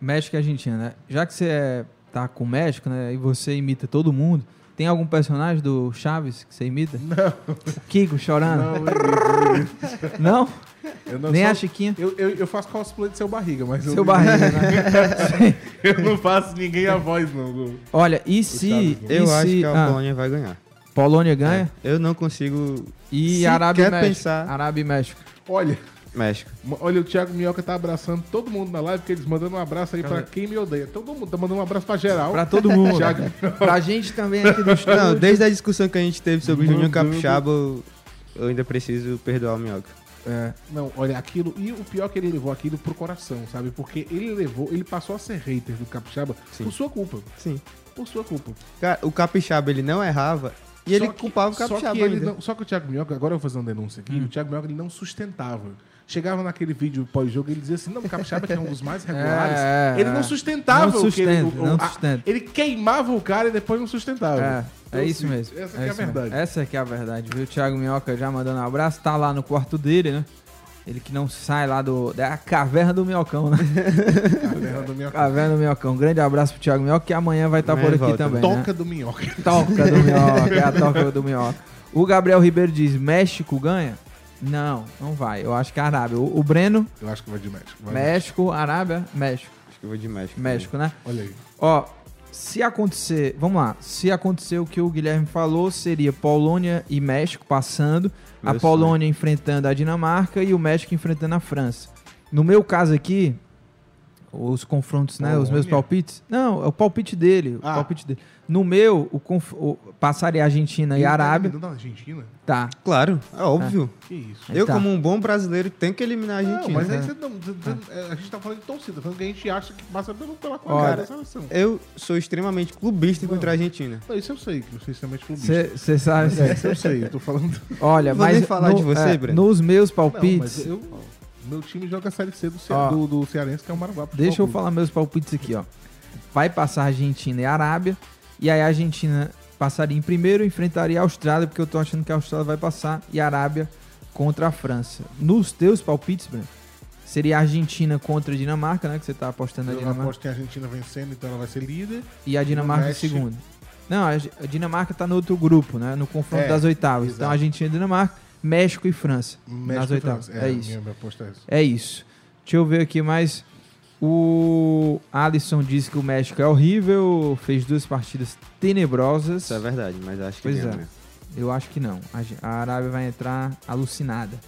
México e Argentina, né? Já que você é- tá com o México, né? E você imita todo mundo, tem algum personagem do Chaves que você imita? Não. O Kiko chorando? Não, eu imito, eu Não? Eu não Nem sou- a Chiquinha? Eu, eu, eu faço cosplay de seu barriga, mas eu Seu não- barriga, né? eu não faço ninguém a voz, não. do- Olha, e se. Chaves, não. e Eu se- acho que a ah, Polônia vai ganhar. Polônia ganha? É, Eu não consigo. E Arábia e México. pensar. Arábia e México. Olha, México. olha, o Thiago Minhoca tá abraçando todo mundo na live, porque eles mandando um abraço aí pra quem me odeia. Todo mundo tá mandando um abraço pra geral. Pra todo mundo. Thiago <laughs> pra gente também aqui do estúdio. Não, desde a discussão que a gente teve sobre o Juninho Capixaba, eu, ainda preciso perdoar o Minhoca. É. Não, olha, aquilo. E o pior é que ele levou aquilo pro coração, sabe? Porque ele levou, ele passou a ser hater do Capixaba por sua culpa. Sim. Por sua culpa. Cara, o Capixaba ele não errava e ele Só que- culpava o só Capixaba que ele ainda. não- só que o Thiago Minhoca, agora eu vou fazer uma denúncia aqui, o Thiago Minhoca ele não sustentava. Chegava naquele vídeo pós-jogo e ele dizia assim: não, o Capixaba que é um dos mais <laughs> regulares. É, é, ele não é. sustentava Não o que ele. sustenta, o- não a- sustenta. ele queimava o cara e depois não sustentava. É, Então, é isso assim, mesmo. Essa é que é a isso mesmo. verdade. Essa que é a verdade, viu? O Thiago Minhoca já mandando um abraço, tá lá no quarto dele, né? Ele que não sai lá do. da caverna do Minhocão, né? <laughs> Caverna do Minhoca. caverna do Minhocão. Grande abraço pro Thiago Minhoca, que amanhã vai estar Amanhã por aqui volta. também. Toca né? do Minhoca. Toca do Minhoca, é a <laughs> toca do Minhoca. O Gabriel Ribeiro diz: México ganha? Não, não vai. Eu acho que a Arábia. O, o Breno, Eu acho que vai de México. Vai México, Arábia, México. Acho que eu vou de México. México, né? Olha aí. Ó, se acontecer, vamos lá, se acontecer o que o Guilherme falou, seria Polônia e México passando, a Meu Polônia enfrentando a Dinamarca e o México enfrentando a França. No meu caso aqui, os confrontos, né, os meus palpites, não, é o palpite dele, o Ah. palpite dele. No meu, o, conf- o- passaria a Argentina e Ele a tá Arábia, a Argentina? tá. Claro, é óbvio. Que isso. Eu, Tá. como um bom brasileiro, tenho que eliminar a Não, Argentina. mas aí né? você não. você- você- é, A gente tá falando de torcida, tá falando que a gente acha que passa pelo- pela Olha, qualidade da seleção. Eu sou extremamente clubista contra a Argentina. Não, isso eu sei, que você é extremamente clubista. Você sabe. É, isso eu sei, eu tô falando. Olha, Não vou mas falar no- de você, é, Breno. nos meus Não, palpites, mas eu. Meu time joga a Série C do, Ce... Ó. do, do Cearense, que é o Maranguá. Deixa eu falar meus palpites aqui, ó. Vai passar Argentina e Arábia. E aí a Argentina passaria em primeiro, enfrentaria a Austrália, porque eu tô achando que a Austrália vai passar, e a Arábia contra a França. Nos teus palpites, Breno, seria a Argentina contra a Dinamarca, né? Que você tá apostando na Eu Dinamarca. aposto que a Argentina vencendo, então ela vai ser líder. E a Dinamarca em segundo. Não, a a Dinamarca tá no outro grupo, né? No confronto É, das oitavas. exato. Então Argentina e Dinamarca, México e França. México nas e oitavas. França. É, É, isso. minha- minha aposta é. É isso. Deixa eu ver aqui mais. O Alisson disse que o México é horrível, fez duas partidas tenebrosas. Isso é verdade, mas acho que Pois é. mesmo. Eu acho que não. A Arábia vai entrar alucinada.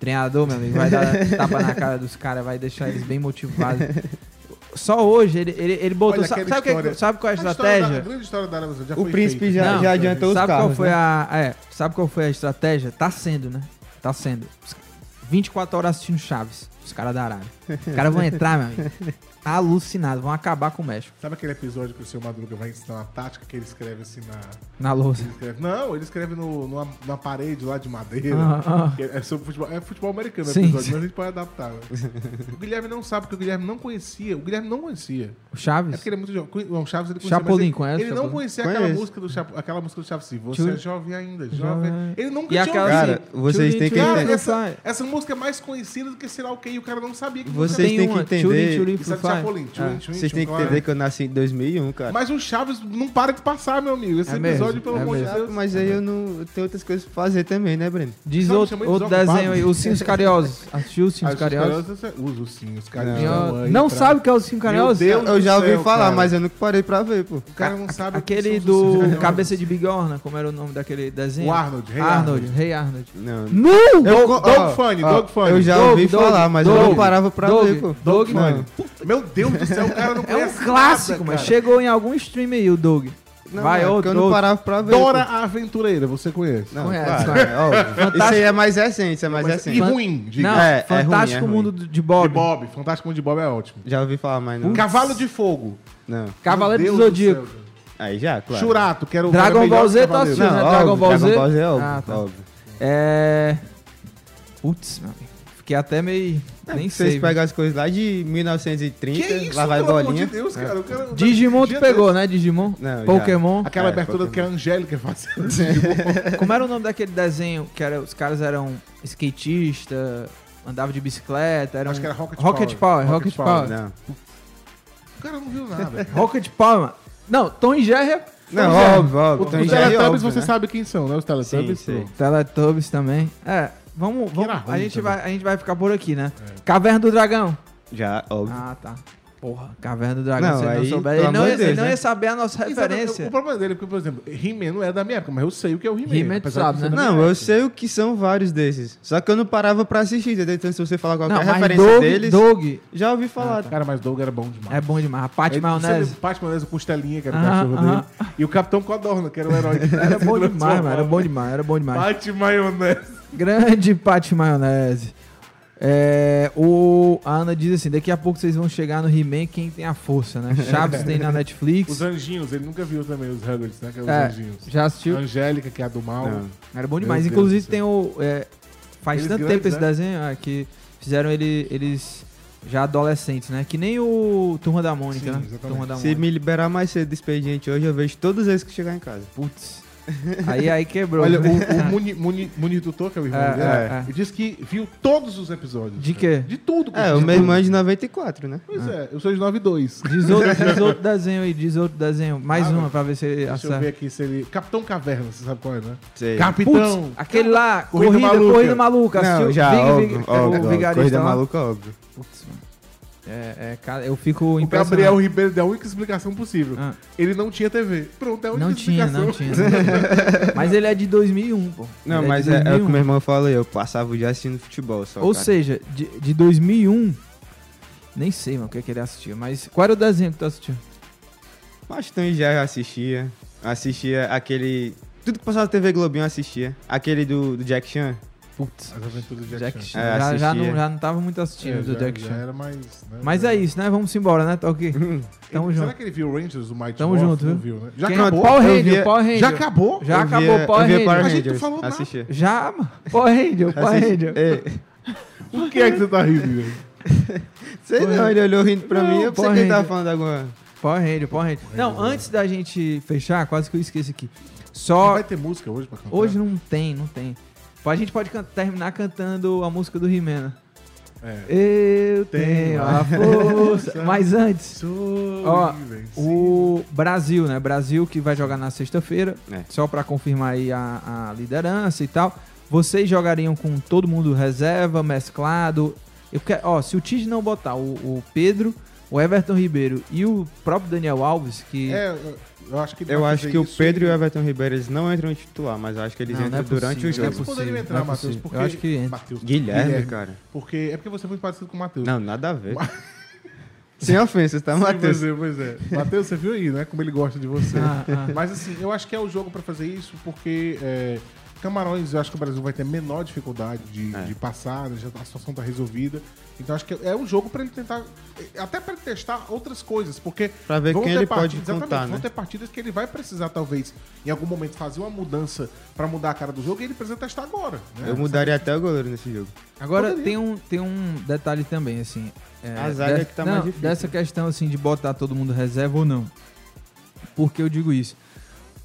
Treinador, meu amigo, vai dar <laughs> tapa na cara dos caras, vai deixar eles bem motivados. <laughs> Só hoje ele, ele, ele botou. Olha Sabe, sabe, que- história- sabe qual é a da- estratégia? a grande história da Saudita já O foi príncipe feita. já, Não, já adiantou os sabe carros, qual foi né? a. É, sabe qual foi a estratégia? Tá sendo, né? Tá sendo. Os- 24 horas assistindo Chaves. Os Os caras da Arábia. Os caras vão entrar, meu amigo. <laughs> Alucinado, vão acabar com o México. Sabe aquele episódio que o seu Madruga vai ensinar uma tática que ele escreve assim na. Na lousa. Ele escreve- não, ele escreve no, numa, na parede lá de madeira. Ah, ah. É, sobre futebol, é futebol americano o Sim, episódio, sim. mas a gente pode adaptar. né? o Guilherme não sabe, porque o Guilherme não conhecia. O Guilherme não conhecia. O Chaves? É porque ele é muito jovem. Não, o Chaves ele conhecia. Chapolin, ele, conhece Ele não Chapolin? conhecia aquela Conheço. música, do Chap, aquela música do Chaves. assim, Você Tchu- é jovem ainda, jovem. Jovem. Ele nunca E tinha aquela ouvido. Cara, vocês têm que entender. essa, essa música é mais conhecida do que sei lá o que, e o cara não sabia que Vocês Tem têm que entender. É. Chapolin. Tchum, É. tchum, Vocês têm que claro. entender que eu nasci em 2001, cara. Mas o Chaves não para de passar, meu amigo. Esse É episódio, mesmo, pelo é amor de. Deus. Mas aí eu não tenho outras coisas pra fazer também, né, Breno? Diz outro, outro desenho aí, os Cinhos Carinhosos. Assistiu os Ah, Cinhos os Carinhosos? Usa os sim, os Não, carinhosos. não sabe o que é os Cinhos Carinhosos? Meu Eu já ouvi falar, mas eu nunca parei pra ver, pô. O cara não sabe o que Aquele do Cinhos. Cabeça de Bigorna, como era o nome daquele desenho? O Arnold, Rei Arnold. Rei Arnold. Não. Não! Eu, Dog- Funny, Dog Funny. Eu já ouvi falar, mas eu não parava pra ver, pô. Dog, Não. mano. Meu Deus do céu, o cara não É um conhece clássico, nada, mas chegou em algum stream aí o Doug. Não, Vai, é eu não outro. parava pra ver. Dora a Aventureira, você conhece? Não, Conhece, claro, conhece. é. Fantástico. Isso aí é mais recente, isso é mais Mas- recente. E ruim, diga. Não, É, é Fantástico ruim, é Mundo ruim. de Bob. De Bob, Fantástico Mundo de Bob é ótimo. Já ouvi falar, mas não. Cavalo de Fogo. Não. Cavaleiro do Zodíaco. Aí já, claro. Churato, que era o Dragon Ball Z tá assistindo, né? Dragon Ball Z. Dragon Ball Z é óbvio, Ah, tá. óbvio. É. Putz, meu amigo. Fiquei até meio. Nem Vocês sei. pegam as coisas lá de 1930, Que isso, lá vai pelo amor bolinha. de Deus, cara. o cara- Digimon tu pegou, desse- né? Digimon? Não, já. Pokémon. Aquela É, abertura Pokémon. que a Angélica fazia. <laughs> Como era o nome daquele desenho que era, os caras eram skatista, andava de bicicleta, era Acho um- que era Rocket Rocket Power. Power, Rocket Rocket Power. Power. Não. O cara não viu nada. <laughs> Rocket Power, mano. Não, Tom e Jerry é Não, óbvio, óbvio. Os já é Teletubbies óbvio, você né? sabe quem são, né? Os Teletubbies. Sim, pô. Teletubbies também. É, vamos, vamos ruim a, gente também. vai, a gente vai ficar por aqui, né? Caverna do Dragão. Já, óbvio. Ah, tá. Porra, Caverna do Dragão, Não, se ele não souber. Ele não, ia, de Deus, ele não né? ia saber a nossa referência. O problema dele é porque, por exemplo, He-Man não é da minha época, mas eu sei o que é o He-Man. Apesar sabe, né? Não, eu sei o que são vários desses. Só que eu não parava pra assistir, entendeu? Então se você falar qualquer Não, mas referência Doug, deles, Doug já ouvi falar. Cara, mas Doug era bom demais. é bom demais. A Pate Ele- Maionese. Pate Maionese, o Costelinha, que era o cachorro aham. dele. E o Capitão Codorna, que era o herói. que <laughs> Era bom demais, mano. Era bom demais, era bom demais. Pate Maionese. Grande Pate Maionese. É, o, a Ana diz assim: daqui a pouco vocês vão chegar no He-Man quem tem a força, né? Chaves tem na Netflix. Os anjinhos, ele nunca viu também os Hagrids, né? Que é os É, anjinhos. já assistiu? Angélica, que é a do mal. Não. Era bom Meu demais. Deus Inclusive céu. tem o. é, faz Eles tanto grandes, tempo esse né? desenho é, que fizeram ele, eles já adolescentes, né? Que nem o Turma da Mônica, Sim, né? exatamente. Turma da Se Mônica. me liberar mais cedo do expediente hoje, eu vejo todos eles que chegar em casa. Putz. Aí, aí quebrou. Olha, né? o, o <laughs> Muni, Muni, Muni Tutor, que é o irmão É, dele, é, é. ele disse que viu todos os episódios. De quê? De tudo. É, o meu irmão é de 94, né? Pois é, eu sou de 9 e 2. Diz outro, diz <laughs> outro desenho aí, diz outro desenho. Mais Ah, uma pra ver se ele Deixa eu ver aqui se ele... Capitão Caverna, você sabe qual é, né? Sei. Capitão! Putz, aquele lá, Corrida Corrida, Maluca. Corrida Maluca. Não, assistiu? já, Vig- óbvio, Vig- óbvio, o óbvio. vigarista Corrida lá. maluca, óbvio. Putz, mano. É, é, cara, eu fico O. Gabriel Ribeiro deu a única explicação possível. Ah. Ele não tinha TV. Pronto, é a única Não tinha, explicação. não tinha. <laughs> Mas ele é de 2001, pô. Não, Ele mas de é, é o que 2001. meu irmão falou, eu passava o dia assistindo futebol só. Ou cara. seja, de, de 2001... Nem sei, mano, o que, é que ele assistia. Mas qual era o desenho que tu assistiu? Mas Tom e Jerry eu assistia. Assistia aquele. Tudo que passava na TV Globinho eu assistia. Aquele do, do Jack Chan. Putz, As aventuras do Jack, Jack Chan. É, já, já, não, já não tava muito assistindo É, do já, Jack já Chan. era mais... né, Mas é isso, né? Vamos embora, né, Toque? <laughs> Tamo Ele- junto. Será que ele viu Rangers, o Mighty Tamo Morphin? junto, Não viu? viu, né? Já Quem- acabou? Power Ranger, via- Power Ranger. Já acabou? Já Eu acabou via- o Power Ranger. Power A gente não Rangers, falou nada. assistia. Já, mano. Power Ranger, Power Ranger. É, Por que é que você tá rindo, <laughs> velho? sei não, ele olhou rindo pra Não, mim, eu pensei que ele tava falando alguma. Power Ranger, Power Ranger. Não, antes da gente fechar, quase que eu esqueci aqui. Não Só. vai ter música hoje pra cantar? Hoje não tem, não tem. A gente pode can- terminar cantando a música do He-Man. É. Eu Tenho tenho a força. Mas antes, Sou Ó, o Brasil, né? Brasil que vai jogar na sexta-feira, É. só pra confirmar aí a, a liderança e tal. Vocês jogariam com todo mundo reserva, mesclado? Eu quero, ó, se o Tite não botar o, o Pedro, o Everton Ribeiro e o próprio Daniel Alves, que É, eu- acho que Eu acho que o Pedro e o Everton Ribeiro eles não entram em titular, mas eu acho que eles Não, entram não é durante os é jogos. Eles poderiam possível, entrar, é Matheus, possível. porque... Eu acho que entra. Matheus, Guilherme, cara. Porque, é porque você é muito parecido com o Matheus. Não, nada a ver. <laughs> Sem ofensas, tá, Sim, Matheus? Pois é, pois é. Matheus, você viu aí, né? Como ele gosta de você. Ah, ah. Mas assim, eu acho que é o jogo pra fazer isso, porque é, Camarões, eu acho que o Brasil vai ter menor dificuldade de, É. de passar, já tá- a situação tá resolvida. Então acho que é um jogo pra ele tentar. Até pra ele testar outras coisas, porque. Pra ver vão quem ter ele pode partidas- contar, Vão né? ter partidas que ele vai precisar, talvez, em algum momento, fazer uma mudança pra mudar a cara do jogo e ele precisa testar agora. né? Eu mudaria até o goleiro nesse jogo. Agora Poderia. tem um, tem um detalhe também, assim. é, A zaga de- que tá não, mais difícil. Dessa questão, assim, de botar todo mundo reserva ou não. Por que eu digo isso?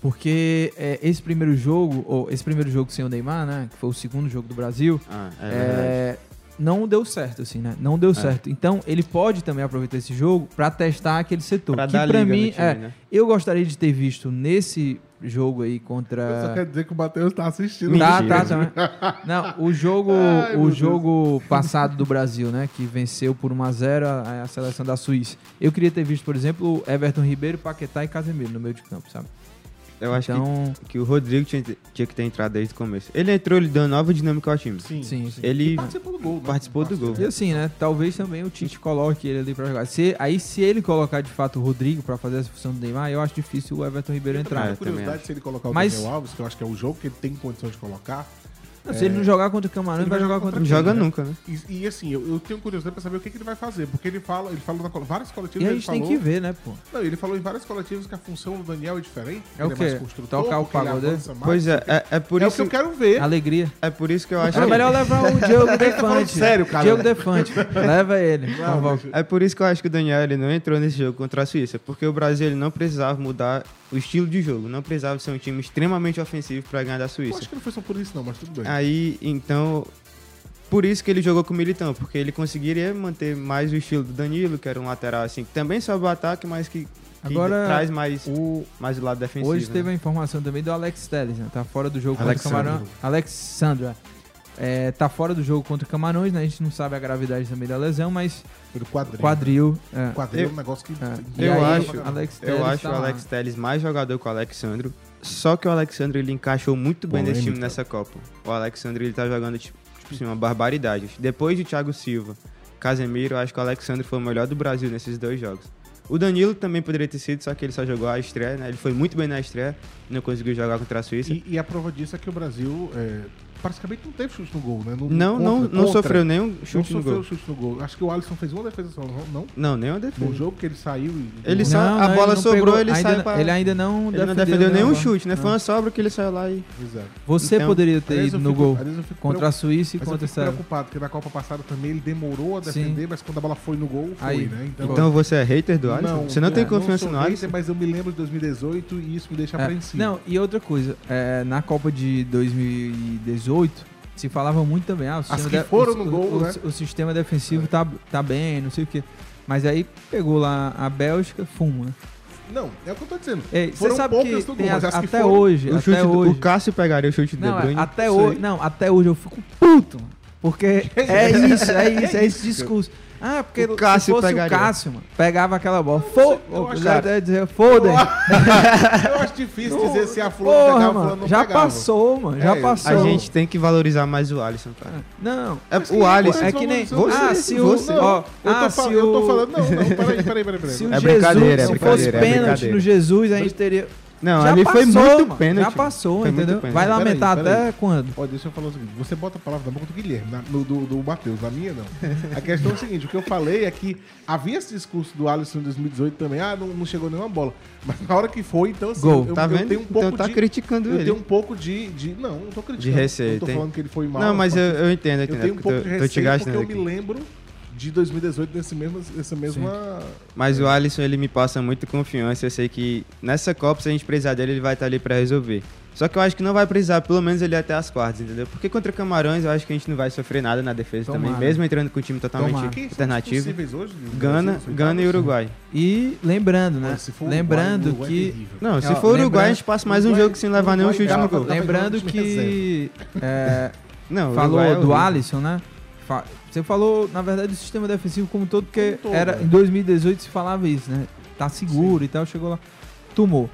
Porque é, esse primeiro jogo, ou esse primeiro jogo sem o Neymar, né? Que foi o segundo jogo do Brasil. Ah, é, é, não deu certo, assim, né? Não deu certo. Então, ele pode também aproveitar esse jogo pra testar aquele setor. Pra que dar pra liga no mim, time, é, né? eu gostaria de ter visto nesse jogo aí Eu só contra. quero dizer que o Matheus tá assistindo. Tá, tá, também. Não, o jogo, <laughs> Ai, o Deus. jogo passado do Brasil, né, que venceu por 1 a 0 a, a seleção da Suíça. Eu queria ter visto, por exemplo, Everton Ribeiro, Paquetá e Casemiro no meio de campo, sabe? Eu acho Então- que, que o Rodrigo tinha, tinha que ter entrado desde o começo. Ele entrou, ele deu nova dinâmica ao time. Sim. Sim, sim. Ele Participou do gol. né? participou do gol. E assim, né, talvez também o Tite coloque ele ali pra jogar. Se, aí se ele colocar de fato o Rodrigo pra fazer essa função do Neymar, eu acho difícil o Everton Ribeiro Eu entrar. tenho É, também curiosidade se ele colocar o Mas- Daniel Alves, que eu acho que é o jogo que ele tem condição de colocar. Não, Se ele não jogar contra o Camarão, ele vai jogar contra Não o joga né? nunca, né? E, e, assim, eu, eu tenho curiosidade pra saber o que, que ele vai fazer, porque ele fala, ele falou na várias coletivas. E a ele gente tem falou, que ver, né, pô? Não, ele falou em várias coletivas que a função do Daniel é diferente. É o ele quê? construtor, Tocar o pagode? Pois é, é, é por É o isso que eu quero ver. Alegria. é por isso que eu acho É melhor levar o Diogo <laughs> Defante. falando sério, cara. Diogo Defante. Leva ele. É por isso que eu acho que o Daniel ele não entrou nesse jogo contra a Suíça, porque o Brasil ele não precisava mudar o estilo de jogo, não precisava ser um time extremamente ofensivo para ganhar da Eu Suíça. acho que não foi só por isso, não, mas tudo bem. Aí, então, por isso que ele jogou com o Militão, porque ele conseguiria manter mais o estilo do Danilo, que era um lateral assim, que também sobe o ataque, mas que, que Agora, traz mais, O, mais o lado defensivo. hoje teve né? a informação também do Alex Telles, né? Tá fora do jogo Alexandre. contra o Camarão. Alexandra. É, tá fora do jogo contra o Camarões, né? A gente não sabe a gravidade também da lesão, mas Pelo quadril. quadril. É. Quadril é Eu- um negócio que. É. Eu aí, acho- Alex Eu acho tá o. Alex Telles mais jogador que o Alexandro. Só que o Alexandre ele encaixou muito bem nesse time nessa Copa. O Alexandre ele tá jogando tipo, tipo assim, uma barbaridade. Depois de Thiago Silva, Casemiro, eu acho que o Alexandre foi o melhor do Brasil nesses dois jogos. O Danilo também poderia ter sido, só que ele só jogou a estreia, né? Ele foi muito bem na estreia, não conseguiu jogar contra a Suíça. E, e a prova disso é que o Brasil é, praticamente não teve chute no gol, né? No- Não, não, contra- não contra. sofreu nenhum Não chute no sofreu gol. chute no gol. Acho que o Alisson fez uma defesa só, não? não? Não, nenhuma defesa. No jogo que ele saiu e. Ele só- Não, a não, bola não sobrou, pegou- ele ainda, sai pra- Ele ainda não Ele não defendeu nenhum chute, né? Não. Foi uma sobra que ele saiu lá e. Exato. Você Então, poderia ter ido no fico- gol contra a Suíça e contra a fico preocupado, porque na Copa passada também ele demorou a Sim. defender, mas quando a bola foi no gol, foi, Aí. né? Então você é hater do Alisson? você não tem é, confiança sou no hater, Alisson? Mas eu me lembro de 2018 e isso me deixa É, apreensivo. Não, e outra coisa, é, na Copa de 2018 se falava muito também, ah, o sistema, que de- foram o, no gol, o, né? o sistema defensivo tá, tá bem, não sei o que. Mas aí pegou lá a Bélgica, fumo, né? Não, é o que eu tô dizendo. Ei, você Foram sabe poucas que tem gol, mas a- as que até foram- hoje, O, até do- hoje. o Cássio pegaria o chute do Não, De Bruyne. até hoje, não, até hoje eu fico puto. Porque <laughs> é isso, é isso, é esse discurso. Ah, porque O Cássio se fosse pegaria. o Cássio, mano, pegava aquela bola. Foda, eu acho- já dizer, foda. Eu acho difícil dizer se a Porra, pegava, mano, não já pegava. passou, mano, já É, passou. A gente tem que valorizar mais o Alisson, cara. Não, É, o Alisson. é que nem. Você, ah, se o. você. Ó, Eu tô, ah, se eu tô o- falando. Não, não, peraí, peraí, peraí, <laughs> peraí. Se o É Jesus, brincadeira, é se brincadeira, fosse é pênalti no Jesus, a gente teria. Não, já ali passou, foi muito mano, pênalti. Já passou, Foi entendeu? pênalti. Vai lamentar peraí. até quando? Ó, deixa eu falar o seguinte: você bota a palavra na boca do Guilherme, na- no, do, do Matheus, na minha não. A questão é o seguinte: o que eu falei é que havia esse discurso do Alisson em 2018 também, ah, não, não chegou nenhuma bola. Mas na hora que foi, então assim, Gol, eu, tá eu vendo? tenho um pouco Então tá de. criticando eu ele. tenho um pouco de. de não, não tô criticando. De receio, Eu tô tem. falando que ele foi mal. Não, mas eu, eu entendo, eu Eu entendo. tenho um pouco de eu tô- te receio porque eu me lembro de 2018 nesse mesmo, nessa mesma. Mas o Alisson, ele me passa muita confiança. Eu sei que nessa Copa, se a gente precisar dele, ele vai estar ali pra resolver. Só que eu acho que não vai precisar, pelo menos ele ir até as quartas, entendeu? Porque contra Camarões, eu acho que a gente não vai sofrer nada na defesa Tomara. também, mesmo entrando com o time totalmente Tomara. Alternativo. possíveis hoje Gana, Gana e? Uruguai. E lembrando, né? Lembrando Uruguai, é que. terrível. Não, se for o Uruguai, a gente passa mais um jogo sem levar nenhum Uruguai chute no gol. Lembrando que. é, Não, o falou Uruguai é do. Alisson, né? Fa- Você falou, na verdade, do sistema defensivo como um todo, porque Como todo, era, é. em 2018 se falava isso, né? Tá seguro e tal, chegou lá. Tomou.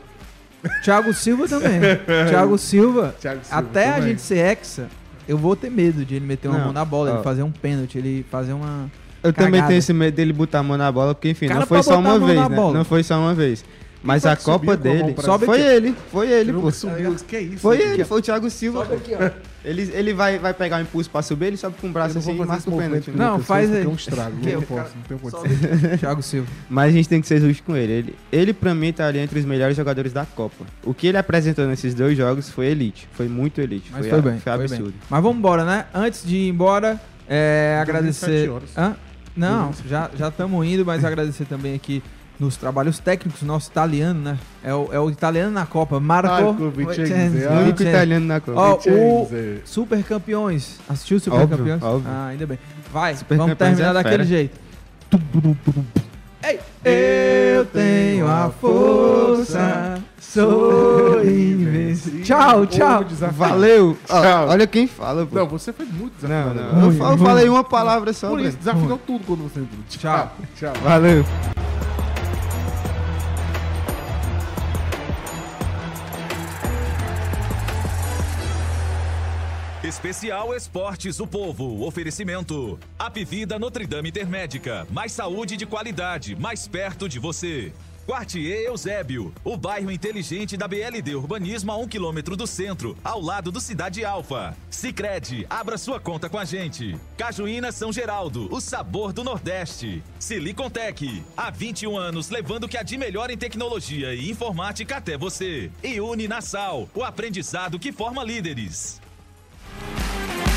Thiago Silva também. <laughs> Thiago Silva, Thiago Silva até a também. gente ser hexa, eu vou ter medo de ele meter uma Não, mão na bola, ó. ele fazer um pênalti, ele fazer uma. Eu também Cagada. tenho esse medo dele botar a mão na bola, porque enfim, Cara, não foi só a uma vez, né? bola. Não foi só uma vez. Mas a Copa a dele. foi ele. Foi ele, Ele pô. subiu, que é isso? Foi Aqui, ele, ó. foi o Thiago Silva. Sobe aqui, ó. Ele, ele vai, vai pegar o impulso pra subir, ele sobe com o braço Eu assim e marca o pênalti. Não, Lucas, faz aí. fica um estrago. Que <laughs> Não o posso, cara não tenho condição. <laughs> Thiago Silva. Mas a gente tem que ser justo com ele. ele. Ele, pra mim, tá ali entre os melhores jogadores da Copa. O que ele apresentou nesses dois jogos foi elite. Foi muito elite. Mas foi, foi bem. Foi foi absurdo. bem. Mas vamos embora, né? Antes de ir embora, é, agradecer. 17 horas. Hã? Não, já já estamos indo, mas <laughs> agradecer também aqui nos trabalhos técnicos, nosso italiano, né? É o, é o italiano na Copa, Marco Marco Vincenzo, Vincenzo. ah. O único italiano na Copa. Ó, o Vincenzo. Super Campeões. Assistiu o Super Óbvio, Campeões? óbvio. Ah, ainda bem. Vai, Super vamos terminar é daquele fera. jeito. Ei, eu tenho a força, sou invencível. Tchau, tchau. Valeu! Tchau. Olha quem fala, pô. Não, você foi muito Não, desafiador. não. Eu, falei uma palavra só, Por isso, Breno. desafiou tudo quando você entrou. Tchau. Tchau. Valeu. Especial Esportes o Povo. Oferecimento. Apvida Notre Dame Intermédica. Mais saúde de qualidade, mais perto de você. Quartier Eusébio, o bairro inteligente da BLD Urbanismo a um quilômetro do centro, ao lado do Cidade Alfa. Sicredi, abra sua conta com a gente. Cajuína São Geraldo, o sabor do Nordeste. Silicontec, há 21 anos levando o que há de melhor em tecnologia e informática até você. E Uninasal, o aprendizado que forma líderes. Música